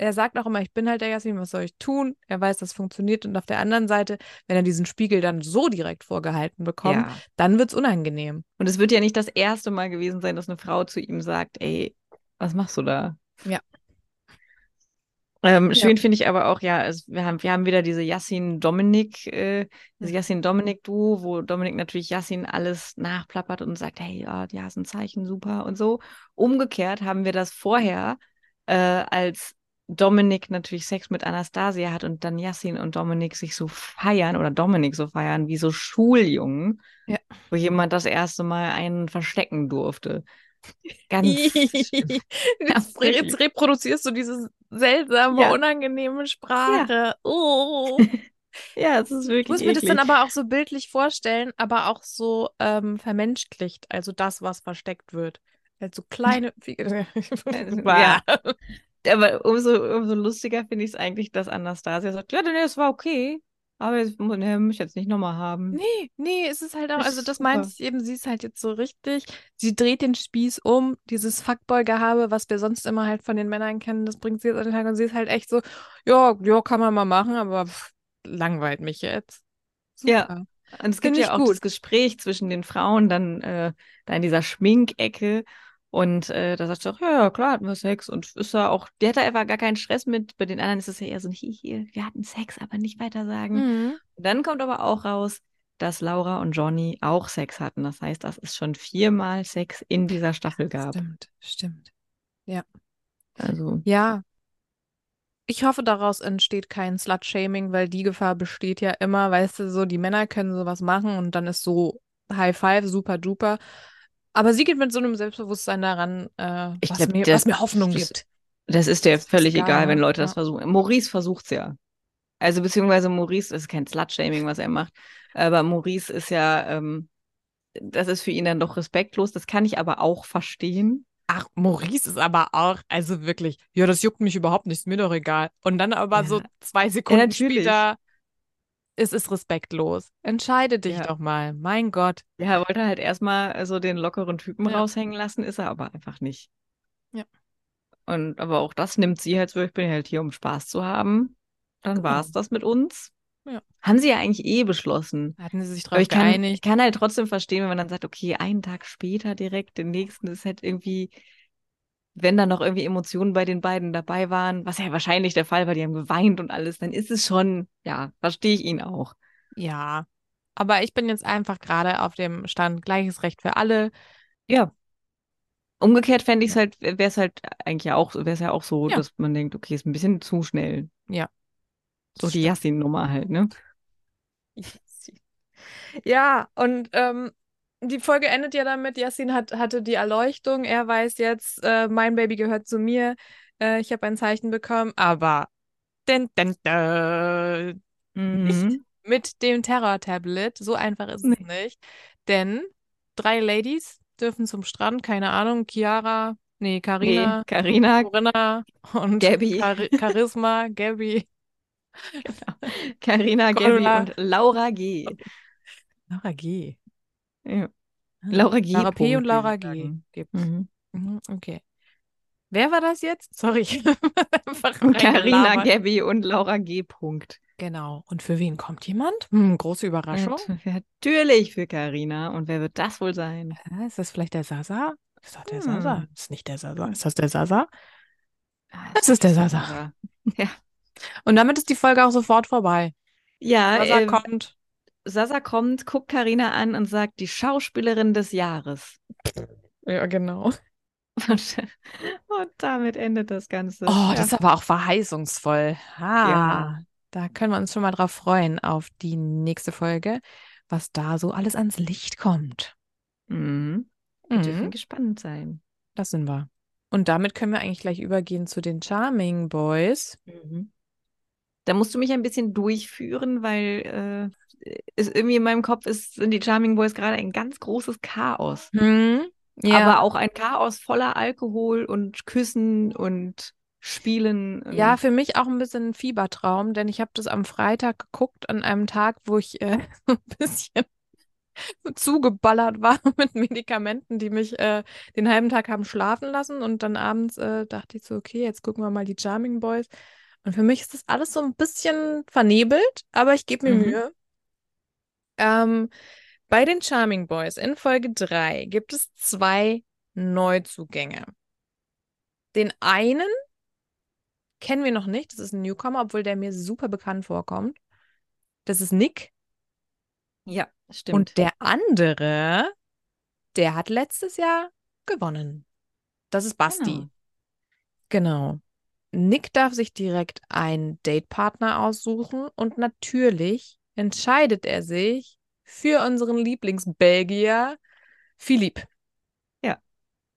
Er sagt auch immer, ich bin halt der Yassin, was soll ich tun? Er weiß, das funktioniert. Und auf der anderen Seite, wenn er diesen Spiegel dann so direkt vorgehalten bekommt, ja. dann wird es unangenehm. Und es wird ja nicht das erste Mal gewesen sein, dass eine Frau zu ihm sagt, ey, was machst du da? Ja. Ähm, schön finde ich aber auch, ja, es, wir, haben, wir haben wieder diese Yassin-Dominik, äh, diese Yassin-Dominik-Duo, wo Dominik natürlich Yassin alles nachplappert und sagt, hey, ja, ja, ist ein Zeichen, super und so. Umgekehrt haben wir das vorher, äh, als Dominik natürlich Sex mit Anastasia hat und dann Yassin und Dominik sich so feiern oder Dominik so feiern wie so Schuljungen, ja. wo jemand das erste Mal einen verstecken durfte. Ganz. jetzt, jetzt, reproduzierst du diese seltsame, ja. unangenehme Sprache. Ja. Oh. ja, es ist wirklich. Ich muss mir eklig. das dann aber auch so bildlich vorstellen, aber auch so ähm, vermenschlicht, also das, was versteckt wird. Also kleine. ja. Aber umso, umso lustiger finde ich es eigentlich, dass Anastasia sagt: Ja, nee, es war okay. Aber ich nee, muss jetzt nicht nochmal haben. Nee, nee, es ist halt auch, also das meinte ich eben, sie ist halt jetzt so richtig, sie dreht den Spieß um, dieses Fuckboy-Gehabe, was wir sonst immer halt von den Männern kennen, das bringt sie jetzt an den Tag und sie ist halt echt so, ja, ja, kann man mal machen, aber pff, langweilt mich jetzt. Super. Ja. Und es gibt ja auch gut. das Gespräch zwischen den Frauen dann äh, da in dieser Schminkecke und äh, da sagt sie auch, ja, ja, klar, hatten wir Sex. Und ist da auch, die hat da einfach gar keinen Stress mit. Bei den anderen ist es ja eher so ein Hihi, wir hatten Sex, aber nicht weiter sagen. Mhm. Dann kommt aber auch raus, dass Laura und Johnny auch Sex hatten. Das heißt, dass es schon viermal Sex in dieser Staffel gab. Stimmt, stimmt. Ja. Also. Ja. Ich hoffe, daraus entsteht kein Slut-Shaming, weil die Gefahr besteht ja immer, weißt du, so, die Männer können sowas machen und dann ist so High Five, super duper. Aber sie geht mit so einem Selbstbewusstsein daran, äh, was, glaub, mir, was, mir, Hoffnung das, gibt. Das ist dir völlig egal, egal wenn Leute ja. das versuchen. Maurice versucht es ja. Also beziehungsweise Maurice, das ist kein Slut-Shaming, was er macht, aber Maurice ist ja, ähm, das ist für ihn dann doch respektlos. Das kann ich aber auch verstehen. Ach, Maurice ist aber auch, also wirklich, ja, das juckt mich überhaupt nicht, ist mir doch egal. Und dann aber ja. so zwei Sekunden ja, später, es ist respektlos. Entscheide dich ja. doch mal, mein Gott. Ja, er wollte halt erstmal so den lockeren Typen raushängen lassen, ist er aber einfach nicht. Ja. Und aber auch das nimmt sie halt so, ich bin halt hier, um Spaß zu haben. Dann war es das mit uns. Ja. Haben sie ja eigentlich eh beschlossen. Hatten sie sich drauf ich kann, Ich kann halt trotzdem verstehen, wenn man dann sagt, okay, einen Tag später direkt, den nächsten ist halt irgendwie, wenn da noch irgendwie Emotionen bei den beiden dabei waren, was ja wahrscheinlich der Fall war, die haben geweint und alles, dann ist es schon, ja, verstehe ich ihn auch. Ja. Aber ich bin jetzt einfach gerade auf dem Stand gleiches Recht für alle. Ja. Umgekehrt fände ich es halt, wäre es halt eigentlich auch, wäre es ja auch so, ja. dass man denkt, okay, ist ein bisschen zu schnell. Ja. So die Yassin-Nummer halt, ne? Ja, und ähm, die Folge endet ja damit, Yassin hat, hatte die Erleuchtung, er weiß jetzt, äh, mein Baby gehört zu mir, äh, ich habe ein Zeichen bekommen, aber den, den, den, mhm. nicht mit dem Terror-Tablet, so einfach ist es nicht, denn drei Ladies dürfen zum Strand, keine Ahnung, Chiara, nee, Carina, nee, Carina, Corinna und Gabby. Char Charisma, Gabby. Genau. Carina, Gabby und Laura G. Laura G. Ja. Ah, Laura G. Laura P. und Laura G. Gibt's. Mhm. Mhm, okay. Wer war das jetzt? Sorry. Carina, Gabby und Laura G. Punkt. Genau. Und für wen kommt jemand? Hm, große Überraschung. Und natürlich für Carina. Und wer wird das wohl sein? Ist das vielleicht der Sasa? Ist das der hm. Sasa? Ist nicht der Sasa. Ist das der Sasa? Ah, das ist der Sasa. Ja. Und damit ist die Folge auch sofort vorbei. Ja, Sasa äh, kommt. Sasa kommt, guckt Karina an und sagt, die Schauspielerin des Jahres. Ja, genau. Und, und damit endet das Ganze. Oh, ja. das ist aber auch verheißungsvoll. Ah, ja. Da können wir uns schon mal drauf freuen, auf die nächste Folge, was da so alles ans Licht kommt. Mhm. Wir mhm. dürfen gespannt sein. Das sind wir. Und damit können wir eigentlich gleich übergehen zu den Charming Boys. Mhm. Da musst du mich ein bisschen durchführen, weil äh, es irgendwie in meinem Kopf ist, sind die Charming Boys gerade ein ganz großes Chaos. Hm, ja. Aber auch ein Chaos voller Alkohol und Küssen und Spielen. Ja, für mich auch ein bisschen ein Fiebertraum, denn ich habe das am Freitag geguckt, an einem Tag, wo ich äh, ein bisschen zugeballert war mit Medikamenten, die mich äh, den halben Tag haben schlafen lassen. Und dann abends äh, dachte ich so, okay, jetzt gucken wir mal die Charming Boys. Und für mich ist das alles so ein bisschen vernebelt, aber ich gebe mir mhm. Mühe. Ähm, bei den Charming Boys in Folge 3 gibt es zwei Neuzugänge. Den einen kennen wir noch nicht, das ist ein Newcomer, obwohl der mir super bekannt vorkommt. Das ist Nick. Ja, stimmt. Und der andere, der hat letztes Jahr gewonnen. Das ist Basti. Genau. genau. Nick darf sich direkt einen Datepartner aussuchen und natürlich entscheidet er sich für unseren Lieblingsbelgier Philipp. Ja.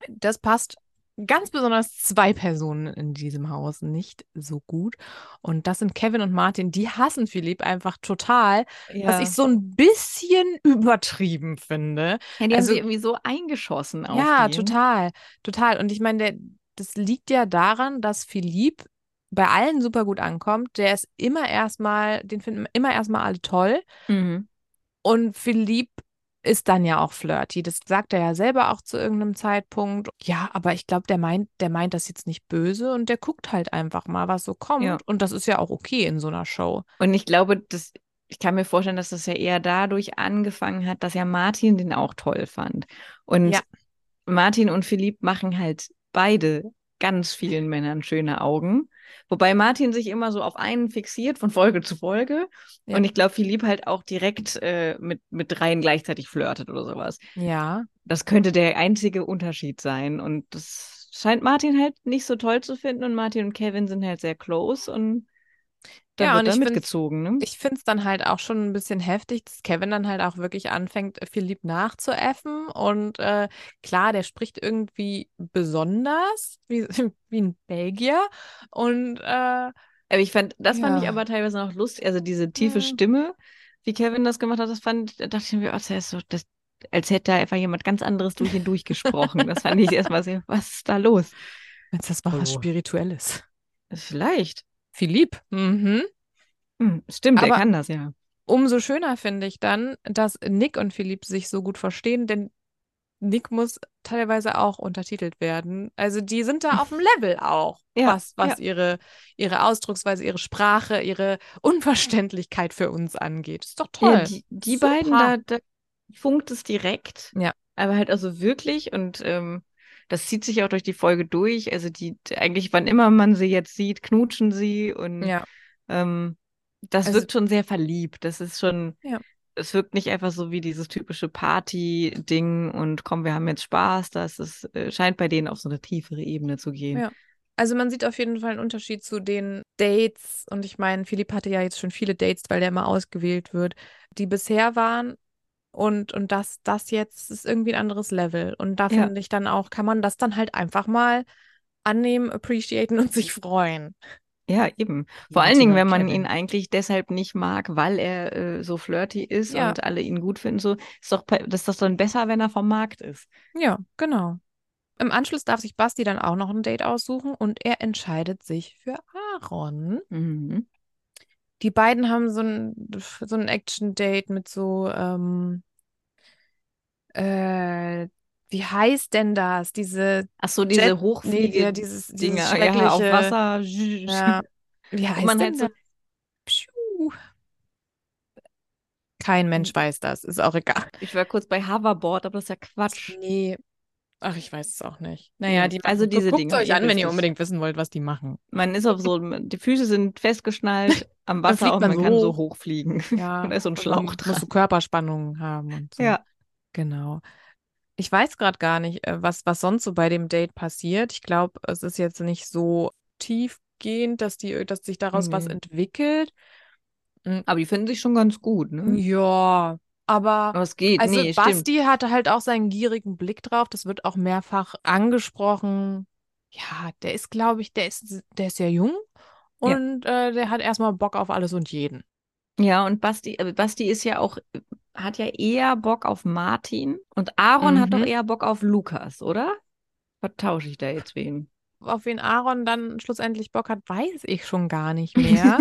Das passt ganz besonders zwei Personen in diesem Haus nicht so gut. Und das sind Kevin und Martin. Die hassen Philipp einfach total, ja. was ich so ein bisschen übertrieben finde. Ja, die also, haben sich irgendwie so eingeschossen auf Ja, ihn. total, total. Und ich meine, der, das liegt ja daran, dass Philipp bei allen super gut ankommt. Der ist immer erstmal, den finden immer erstmal alle toll. Mhm. Und Philipp ist dann ja auch flirty. Das sagt er ja selber auch zu irgendeinem Zeitpunkt. Ja, aber ich glaube, der meint, der meint das jetzt nicht böse und der guckt halt einfach mal, was so kommt. Ja. Und das ist ja auch okay in so einer Show. Und ich glaube, das, ich kann mir vorstellen, dass das ja eher dadurch angefangen hat, dass ja Martin den auch toll fand. Und ja. Martin und Philipp machen halt beide ganz vielen Männern schöne Augen. Wobei Martin sich immer so auf einen fixiert, von Folge zu Folge. Ja. Und ich glaube, Philipp halt auch direkt äh, mit, mit dreien gleichzeitig flirtet oder sowas. Ja. Das könnte der einzige Unterschied sein. Und das scheint Martin halt nicht so toll zu finden. Und Martin und Kevin sind halt sehr close. Und da ja, wird dann mitgezogen. Ne? Ich finde es dann halt auch schon ein bisschen heftig, dass Kevin dann halt auch wirklich anfängt, Philipp nachzuäffen. Und äh, klar, der spricht irgendwie besonders, wie, wie ein Belgier. Und äh, aber ich fand, das ja. fand ich aber teilweise noch lustig. Also diese tiefe ja. Stimme, wie Kevin das gemacht hat, das fand, da dachte ich mir, oh, das ist so, das, als hätte da einfach jemand ganz anderes durch ihn durchgesprochen. das fand ich erstmal so, was ist da los? Meinst das war oh. was Spirituelles? Vielleicht. Philipp. Mhm. Hm, stimmt, Aber er kann das ja. Umso schöner finde ich dann, dass Nick und Philipp sich so gut verstehen, denn Nick muss teilweise auch untertitelt werden. Also die sind da auf dem Level auch, ja, was, was ja. ihre, ihre Ausdrucksweise, ihre Sprache, ihre Unverständlichkeit für uns angeht. Ist doch toll. Ja, die, die beiden, da, da funkt es direkt. Ja. Aber halt also wirklich und ähm, das zieht sich auch durch die Folge durch. Also die, eigentlich, wann immer man sie jetzt sieht, knutschen sie und ja. ähm, das also, wirkt schon sehr verliebt. Das ist schon, ja. es wirkt nicht einfach so wie dieses typische Party-Ding und komm, wir haben jetzt Spaß. Das ist, äh, scheint bei denen auf so eine tiefere Ebene zu gehen. Ja. Also man sieht auf jeden Fall einen Unterschied zu den Dates. Und ich meine, Philipp hatte ja jetzt schon viele Dates, weil der immer ausgewählt wird, die bisher waren. Und, und das, das jetzt ist irgendwie ein anderes Level. Und da ja. finde ich dann auch, kann man das dann halt einfach mal annehmen, appreciaten und sich freuen. Ja, eben. Vor ja, allen Dingen, wenn man ihn eigentlich deshalb nicht mag, weil er äh, so flirty ist ja. und alle ihn gut finden, so ist doch das ist doch dann besser, wenn er vom Markt ist. Ja, genau. Im Anschluss darf sich Basti dann auch noch ein Date aussuchen und er entscheidet sich für Aaron. Mhm. Die beiden haben so ein, so ein Action-Date mit so, ähm, äh, wie heißt denn das? Diese. Ach so, diese Jet Hochfliege nee, dieses, dieses Dinger, ja, auf Wasser. Ja. Wie heißt man denn halt so Kein Mensch weiß das, ist auch egal. Ich war kurz bei Hoverboard, aber das ist ja Quatsch. Nee, Ach, ich weiß es auch nicht. Naja, die also diese guckt Dinge. euch an, wenn ihr unbedingt wissen wollt, was die machen. Man ist auf so, die Füße sind festgeschnallt am Wasser und man so kann so hochfliegen. Ja. und da ist so ein Schlauch dran. Musst du Körperspannungen haben und so. Ja. Genau. Ich weiß gerade gar nicht, äh, was, was sonst so bei dem Date passiert. Ich glaube, es ist jetzt nicht so tiefgehend, dass, die, dass sich daraus mhm. was entwickelt. Hm. Aber die finden sich schon ganz gut, ne? Ja, aber, aber es geht. Also nee, Basti stimmt. hatte halt auch seinen gierigen Blick drauf. Das wird auch mehrfach angesprochen. Ja, der ist, glaube ich, der ist, der ist sehr jung und ja. äh, der hat erstmal Bock auf alles und jeden. Ja, und Basti, äh, Basti ist ja auch, hat ja eher Bock auf Martin und Aaron mhm. hat doch mhm. eher Bock auf Lukas, oder? Vertausche ich da jetzt wen? Auf wen Aaron dann schlussendlich Bock hat, weiß ich schon gar nicht mehr.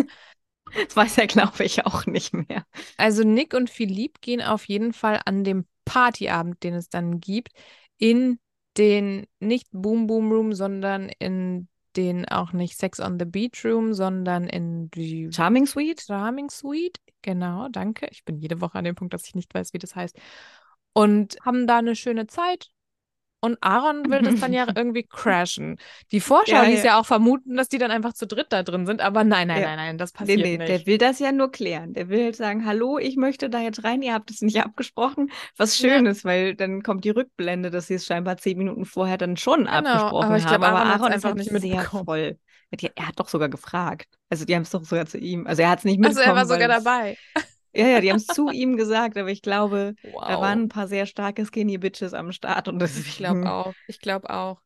Das weiß er, glaube ich, auch nicht mehr. Also Nick und Philipp gehen auf jeden Fall an dem Partyabend, den es dann gibt, in den nicht Boom Boom Room, sondern in den auch nicht Sex on the Beach Room, sondern in die Charming Suite. Charming Suite, genau, danke. Ich bin jede Woche an dem Punkt, dass ich nicht weiß, wie das heißt. Und haben da eine schöne Zeit, und Aaron will das dann ja irgendwie crashen. Die Vorschau ja, ließ ja. ja. auch vermuten, dass die dann einfach zu dritt da drin sind, aber nein, nein, ja. nein, nein, das passiert nee, nee, nicht. Der will das ja nur klären. Der will halt sagen, hallo, ich möchte da jetzt rein, ihr habt es nicht abgesprochen. Was schön ist, weil dann kommt die Rückblende, dass sie es scheinbar zehn Minuten vorher dann schon genau, abgesprochen aber ich glaub, haben. Aber Aaron, Aaron ist einfach halt nicht sehr voll. Er hat doch sogar gefragt. Also die haben es doch sogar zu ihm. Also er hat es nicht mitbekommen. Also er war sogar dabei. Ja, ja, die haben es zu ihm gesagt, aber ich glaube, wow. da waren ein paar sehr starke Skinny Bitches am Start und deswegen. Ich glaube auch. Ich glaube auch.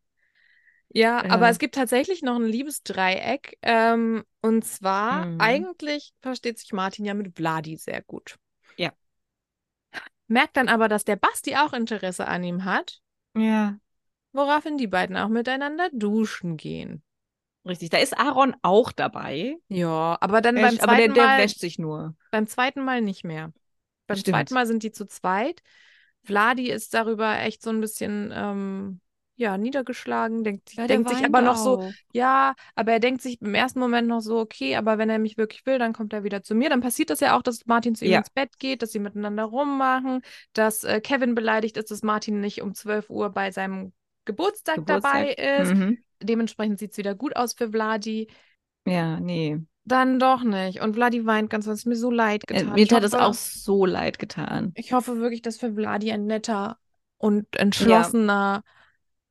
Ja, ja, aber es gibt tatsächlich noch ein Liebesdreieck. Ähm, und zwar, mhm. eigentlich versteht sich Martin ja mit Vladi sehr gut. Ja. Merkt dann aber, dass der Basti auch Interesse an ihm hat. Ja. Woraufhin die beiden auch miteinander duschen gehen. Richtig, da ist Aaron auch dabei. Ja, aber dann beim zweiten aber der, der Mal. wäscht sich nur. Beim zweiten Mal nicht mehr. Beim Stimmt. zweiten Mal sind die zu zweit. Vladi ist darüber echt so ein bisschen ähm, ja, niedergeschlagen, denkt, ja, denkt sich aber noch auch. so, ja, aber er denkt sich im ersten Moment noch so, okay, aber wenn er mich wirklich will, dann kommt er wieder zu mir. Dann passiert das ja auch, dass Martin zu ihm ja. ins Bett geht, dass sie miteinander rummachen, dass äh, Kevin beleidigt ist, dass Martin nicht um 12 Uhr bei seinem Geburtstag, Geburtstag. dabei ist. Mhm. Dementsprechend sieht es wieder gut aus für Vladi. Ja, nee. Dann doch nicht. Und Vladi weint ganz, was mir so leid äh, getan. Äh, mir hat es auch so leid getan. Ich hoffe wirklich, dass für Vladi ein netter und entschlossener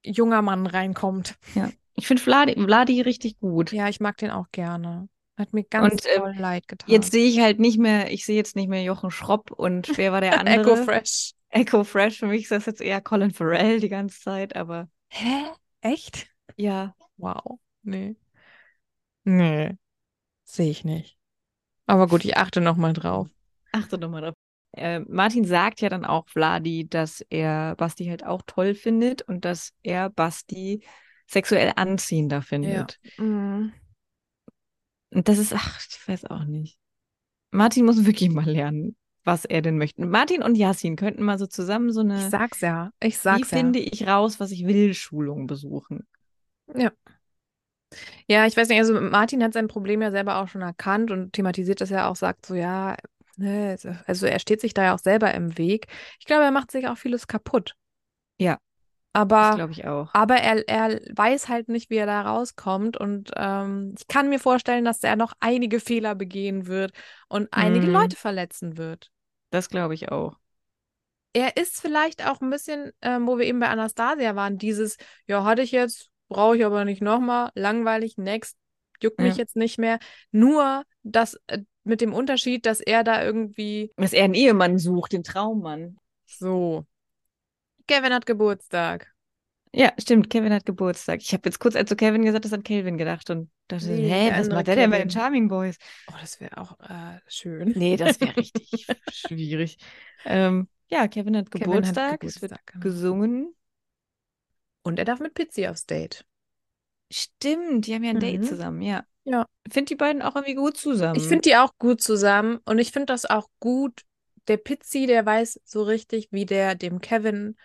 ja. junger Mann reinkommt. Ja. Ich finde Vladi, Vladi richtig gut. Ja, ich mag den auch gerne. Hat mir ganz und, äh, leid getan. Jetzt sehe ich halt nicht mehr, ich sehe jetzt nicht mehr Jochen Schropp und wer war der andere? Echo Fresh. Echo Fresh, für mich ist das jetzt eher Colin Farrell die ganze Zeit, aber. Hä? Echt? Ja. Wow. Nee. Nee. Sehe ich nicht. Aber gut, ich achte nochmal drauf. Achte nochmal drauf. Äh, Martin sagt ja dann auch Vladi, dass er Basti halt auch toll findet und dass er Basti sexuell anziehender findet. Ja. Mhm. Und das ist, ach, ich weiß auch nicht. Martin muss wirklich mal lernen, was er denn möchte. Martin und Yasin könnten mal so zusammen so eine. Ich sag's ja. Ich sag's wie ja. finde ich raus, was ich will, Schulung besuchen. Ja. Ja, ich weiß nicht, also Martin hat sein Problem ja selber auch schon erkannt und thematisiert das ja auch, sagt so, ja, ne, also er steht sich da ja auch selber im Weg. Ich glaube, er macht sich auch vieles kaputt. Ja. Aber, glaube ich auch. Aber er, er weiß halt nicht, wie er da rauskommt. Und ähm, ich kann mir vorstellen, dass er noch einige Fehler begehen wird und einige mm. Leute verletzen wird. Das glaube ich auch. Er ist vielleicht auch ein bisschen, ähm, wo wir eben bei Anastasia waren, dieses, ja, hatte ich jetzt, brauche ich aber nicht nochmal, langweilig, next, juckt mich jetzt nicht mehr. Nur das äh, mit dem Unterschied, dass er da irgendwie. Dass er einen Ehemann sucht, den Traummann. So. Kevin hat Geburtstag. Ja, stimmt, Kevin hat Geburtstag. Ich habe jetzt kurz, als du Kevin gesagt hast, an Kelvin gedacht und dachte, nee, hä, was macht der denn bei den Charming Boys? Oh, das wäre auch äh, schön. Nee, das wäre richtig schwierig. Ähm, ja, Kevin hat Kevin Geburtstag, hat Geburtstag, es wird genau. gesungen. Und er darf mit Pizzi aufs Date. Stimmt, die haben ja ein mhm. Date zusammen, ja. Ja. Ich finde die beiden auch irgendwie gut zusammen. Ich finde die auch gut zusammen und ich finde das auch gut. Der Pizzi, der weiß so richtig, wie der dem Kevin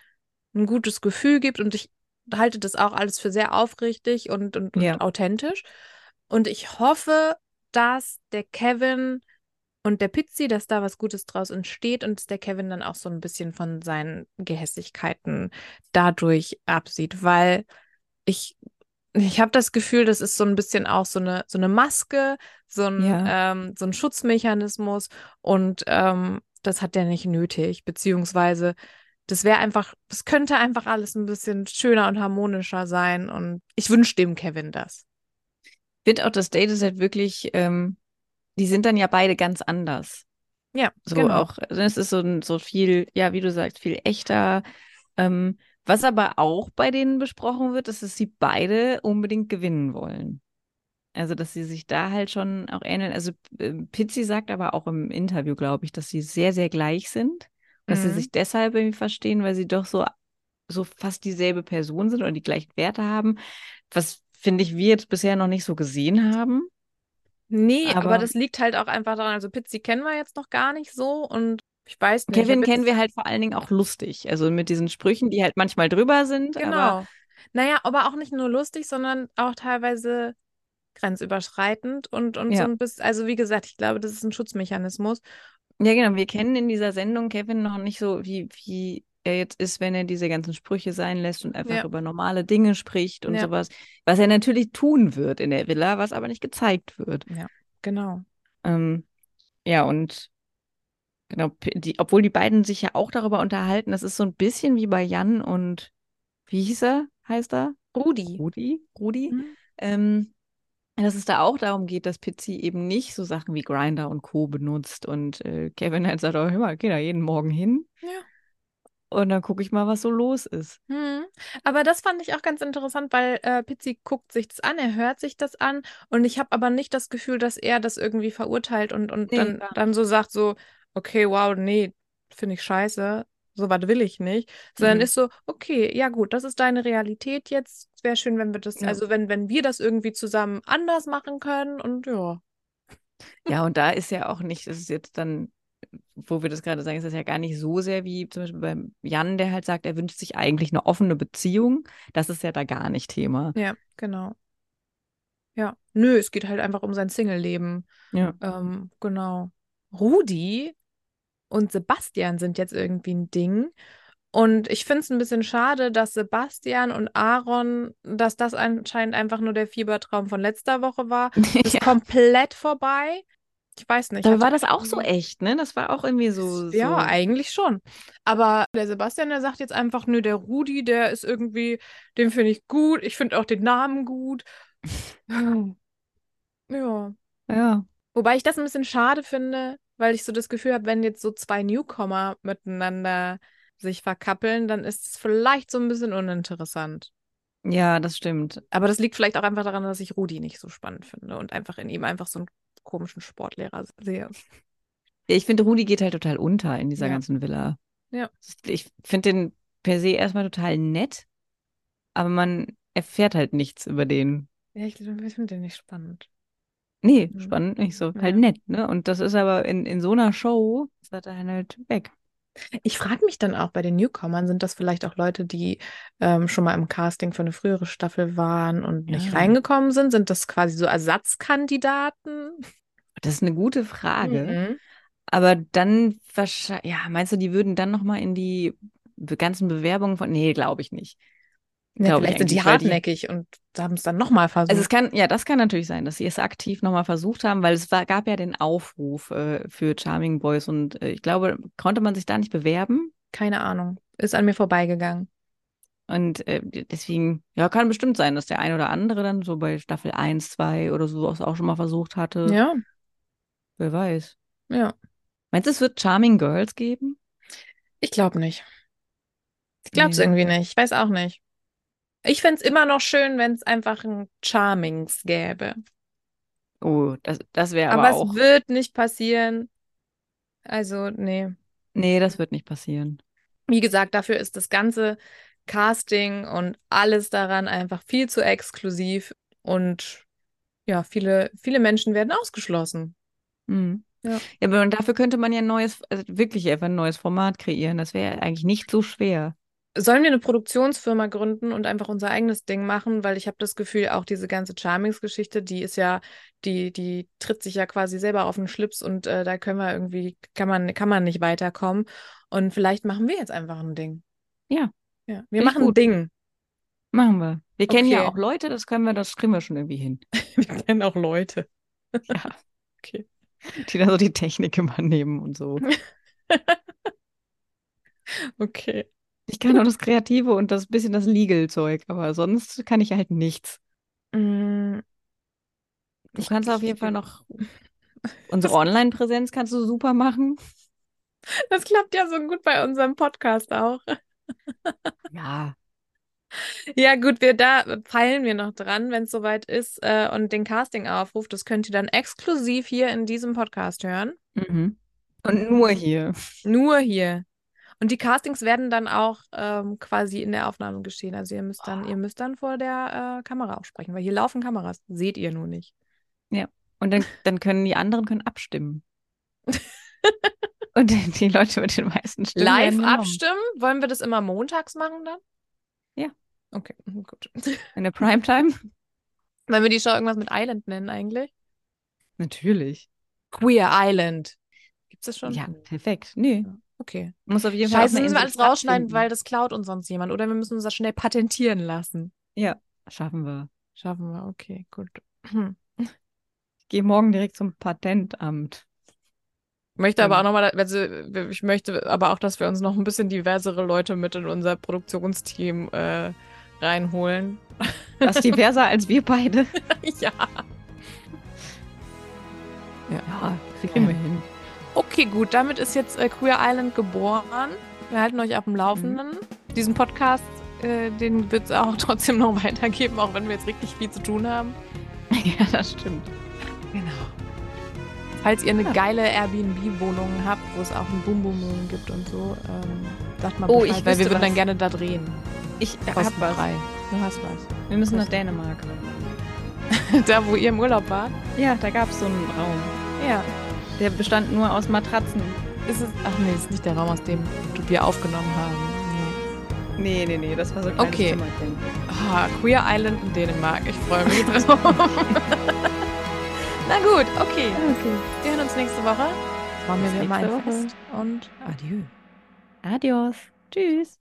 ein gutes Gefühl gibt und ich halte das auch alles für sehr aufrichtig und, und, und ja. authentisch. Und ich hoffe, dass der Kevin und der Pizzi, dass da was Gutes draus entsteht und dass der Kevin dann auch so ein bisschen von seinen Gehässigkeiten dadurch absieht, weil ich ich habe das Gefühl, das ist so ein bisschen auch so eine, so eine Maske, so ein, ja. ähm, so ein Schutzmechanismus und ähm, das hat der nicht nötig, beziehungsweise das wäre einfach, es könnte einfach alles ein bisschen schöner und harmonischer sein und ich wünsche dem Kevin das. Ich finde auch, das Date ist halt wirklich, ähm, die sind dann ja beide ganz anders. Ja, so genau. auch, also es ist so, so viel, ja, wie du sagst, viel echter. Ähm, was aber auch bei denen besprochen wird, ist, dass sie beide unbedingt gewinnen wollen. Also, dass sie sich da halt schon auch ähneln. Also, äh, Pizzi sagt aber auch im Interview, glaube ich, dass sie sehr, sehr gleich sind. Dass mhm. sie sich deshalb irgendwie verstehen, weil sie doch so, so fast dieselbe Person sind oder die gleichen Werte haben. Was, finde ich, wir jetzt bisher noch nicht so gesehen haben. Nee, aber, aber das liegt halt auch einfach daran. Also, Pizzi kennen wir jetzt noch gar nicht so und ich weiß nicht. Kevin kennen wir halt vor allen Dingen auch lustig. Also mit diesen Sprüchen, die halt manchmal drüber sind. Genau. Aber... Naja, aber auch nicht nur lustig, sondern auch teilweise grenzüberschreitend und, und ja. so ein bisschen, also wie gesagt, ich glaube, das ist ein Schutzmechanismus. Ja, genau. Wir kennen in dieser Sendung Kevin noch nicht so, wie, wie er jetzt ist, wenn er diese ganzen Sprüche sein lässt und einfach ja. über normale Dinge spricht und ja. sowas. Was er natürlich tun wird in der Villa, was aber nicht gezeigt wird. Ja, genau. Ähm, ja, und Genau, die, obwohl die beiden sich ja auch darüber unterhalten, das ist so ein bisschen wie bei Jan und wie hieß er, heißt er? Rudi. Rudi, Rudi. Mhm. Ähm, dass es da auch darum geht, dass Pizzi eben nicht so Sachen wie Grinder und Co. benutzt und äh, Kevin halt sagt, oh, hör mal, geh da jeden Morgen hin. Ja. Und dann gucke ich mal, was so los ist. Hm. Aber das fand ich auch ganz interessant, weil äh, Pizzi guckt sich das an, er hört sich das an und ich habe aber nicht das Gefühl, dass er das irgendwie verurteilt und, und nee, dann, dann so sagt so, okay, wow, nee, finde ich scheiße, so was will ich nicht, sondern mhm. ist so, okay, ja gut, das ist deine Realität jetzt. Wäre schön, wenn wir das, ja. also wenn, wenn wir das irgendwie zusammen anders machen können und ja. Ja, und da ist ja auch nicht, das ist jetzt dann, wo wir das gerade sagen, ist das ja gar nicht so sehr wie zum Beispiel beim Jan, der halt sagt, er wünscht sich eigentlich eine offene Beziehung. Das ist ja da gar nicht Thema. Ja, genau. Ja, nö, es geht halt einfach um sein Single-Leben. Ja. Ähm, genau. Rudi und Sebastian sind jetzt irgendwie ein Ding. Und ich finde es ein bisschen schade, dass Sebastian und Aaron, dass das anscheinend einfach nur der Fiebertraum von letzter Woche war. Ist ja. komplett vorbei. Ich weiß nicht. Aber war das auch so echt, ne? Das war auch irgendwie so. Ja, so... eigentlich schon. Aber der Sebastian, der sagt jetzt einfach, nö, der Rudi, der ist irgendwie, den finde ich gut. Ich finde auch den Namen gut. ja. Ja. Wobei ich das ein bisschen schade finde, weil ich so das Gefühl habe, wenn jetzt so zwei Newcomer miteinander sich verkappeln, dann ist es vielleicht so ein bisschen uninteressant. Ja, das stimmt. Aber das liegt vielleicht auch einfach daran, dass ich Rudi nicht so spannend finde und einfach in ihm einfach so einen komischen Sportlehrer sehe. Ja, ich finde, Rudi geht halt total unter in dieser ja. ganzen Villa. Ja. Ich finde den per se erstmal total nett, aber man erfährt halt nichts über den. Ja, ich, ich finde den nicht spannend. Nee, mhm. spannend nicht so. Ja. Halt nett, ne? Und das ist aber in, in so einer Show, ist er dann halt weg. Ich frage mich dann auch bei den Newcomern, sind das vielleicht auch Leute, die ähm, schon mal im Casting für eine frühere Staffel waren und nicht ja. reingekommen sind? Sind das quasi so Ersatzkandidaten? Das ist eine gute Frage. Mhm. Aber dann wahrscheinlich, ja, meinst du, die würden dann nochmal in die ganzen Bewerbungen von. Nee, glaube ich nicht. Ja, vielleicht sind die hartnäckig die, und haben es dann nochmal versucht. Also es kann, ja, das kann natürlich sein, dass sie es aktiv nochmal versucht haben, weil es war, gab ja den Aufruf äh, für Charming Boys und äh, ich glaube, konnte man sich da nicht bewerben? Keine Ahnung. Ist an mir vorbeigegangen. Und äh, deswegen, ja, kann bestimmt sein, dass der ein oder andere dann so bei Staffel 1, 2 oder so auch schon mal versucht hatte. Ja. Wer weiß. Ja. Meinst du, es wird Charming Girls geben? Ich glaube nicht. Ich glaube es nee. irgendwie nicht. Ich weiß auch nicht. Ich fände es immer noch schön, wenn es einfach ein Charmings gäbe. Oh, das, das wäre aber, aber auch. Aber es wird nicht passieren. Also, nee. Nee, das wird nicht passieren. Wie gesagt, dafür ist das ganze Casting und alles daran einfach viel zu exklusiv und ja, viele, viele Menschen werden ausgeschlossen. Mhm. Ja. ja, aber dafür könnte man ja ein neues, also wirklich einfach ein neues Format kreieren. Das wäre eigentlich nicht so schwer. Sollen wir eine Produktionsfirma gründen und einfach unser eigenes Ding machen? Weil ich habe das Gefühl, auch diese ganze Charmings-Geschichte, die ist ja, die, die tritt sich ja quasi selber auf den Schlips und äh, da können wir irgendwie, kann man, kann man nicht weiterkommen. Und vielleicht machen wir jetzt einfach ein Ding. Ja. Ja. Wir machen gut. ein Ding. Machen wir. Wir okay. kennen ja auch Leute, das können wir, das kriegen wir schon irgendwie hin. wir kennen auch Leute. ja. Okay. Die da so die Technik übernehmen und so. okay. Ich kann auch das Kreative und das bisschen das Legal-Zeug, aber sonst kann ich halt nichts. Mm. Du kannst auf jeden Fall noch unsere Online-Präsenz kannst du super machen. Das klappt ja so gut bei unserem Podcast auch. Ja. Ja, gut, wir da peilen wir noch dran, wenn es soweit ist äh, und den Casting-Aufruf, das könnt ihr dann exklusiv hier in diesem Podcast hören. Mhm. Und nur hier. Nur hier. Und die Castings werden dann auch ähm, quasi in der Aufnahme geschehen. Also ihr müsst dann, oh. ihr müsst dann vor der äh, Kamera auch sprechen, weil hier laufen Kameras. Seht ihr nur nicht. Ja. Und dann, dann können die anderen können abstimmen. Und die Leute mit den meisten Stimmen. Live abstimmen? Wollen wir das immer montags machen dann? Okay, gut. In der Primetime? Wollen wir die Show irgendwas mit Island nennen eigentlich? Natürlich. Queer Island. Gibt es das schon? Ja, perfekt. Nee. Okay. Muss auf jeden Fall. Scheiße, müssen wir alles rausschneiden, weil das klaut uns sonst jemand. Oder wir müssen uns das schnell patentieren lassen. Ja, schaffen wir. Schaffen wir, okay, gut. Ich gehe morgen direkt zum Patentamt. Ich möchte aber auch nochmal, also ich möchte aber auch, dass wir uns noch ein bisschen diversere Leute mit in unser Produktionsteam äh, reinholen. Das diverser als wir beide. ja. Ja, ja kriegen wir hin. Okay, gut, damit ist jetzt äh, Queer Island geboren. Wir halten euch auf dem Laufenden. Mhm. Diesen Podcast, äh, den wird es auch trotzdem noch weitergeben, auch wenn wir jetzt richtig viel zu tun haben. ja, das stimmt. Genau. Falls ihr eine ja. geile Airbnb-Wohnung habt, wo es auch einen Boom Boom Moon gibt und so, ähm, sagt mal oh, Bescheid, ich weil wir würden was. dann gerne da drehen. Ich hab was. Du hast was. Wir müssen nach Dänemark. da, wo ihr im Urlaub wart? Ja, da gab es so einen Raum. Ja. Der bestand nur aus Matratzen. Ist es, ach nee, das ist nicht der Raum, aus dem wir aufgenommen haben. Nee, nee, nee, das war so ein kleines okay. Zimmerchen. Ah, Queer Island in Dänemark. Ich freue mich drauf. Na gut, okay. okay. Wir hören uns nächste Woche. Freuen wir mal ein Fest und adieu. Adios. Tschüss.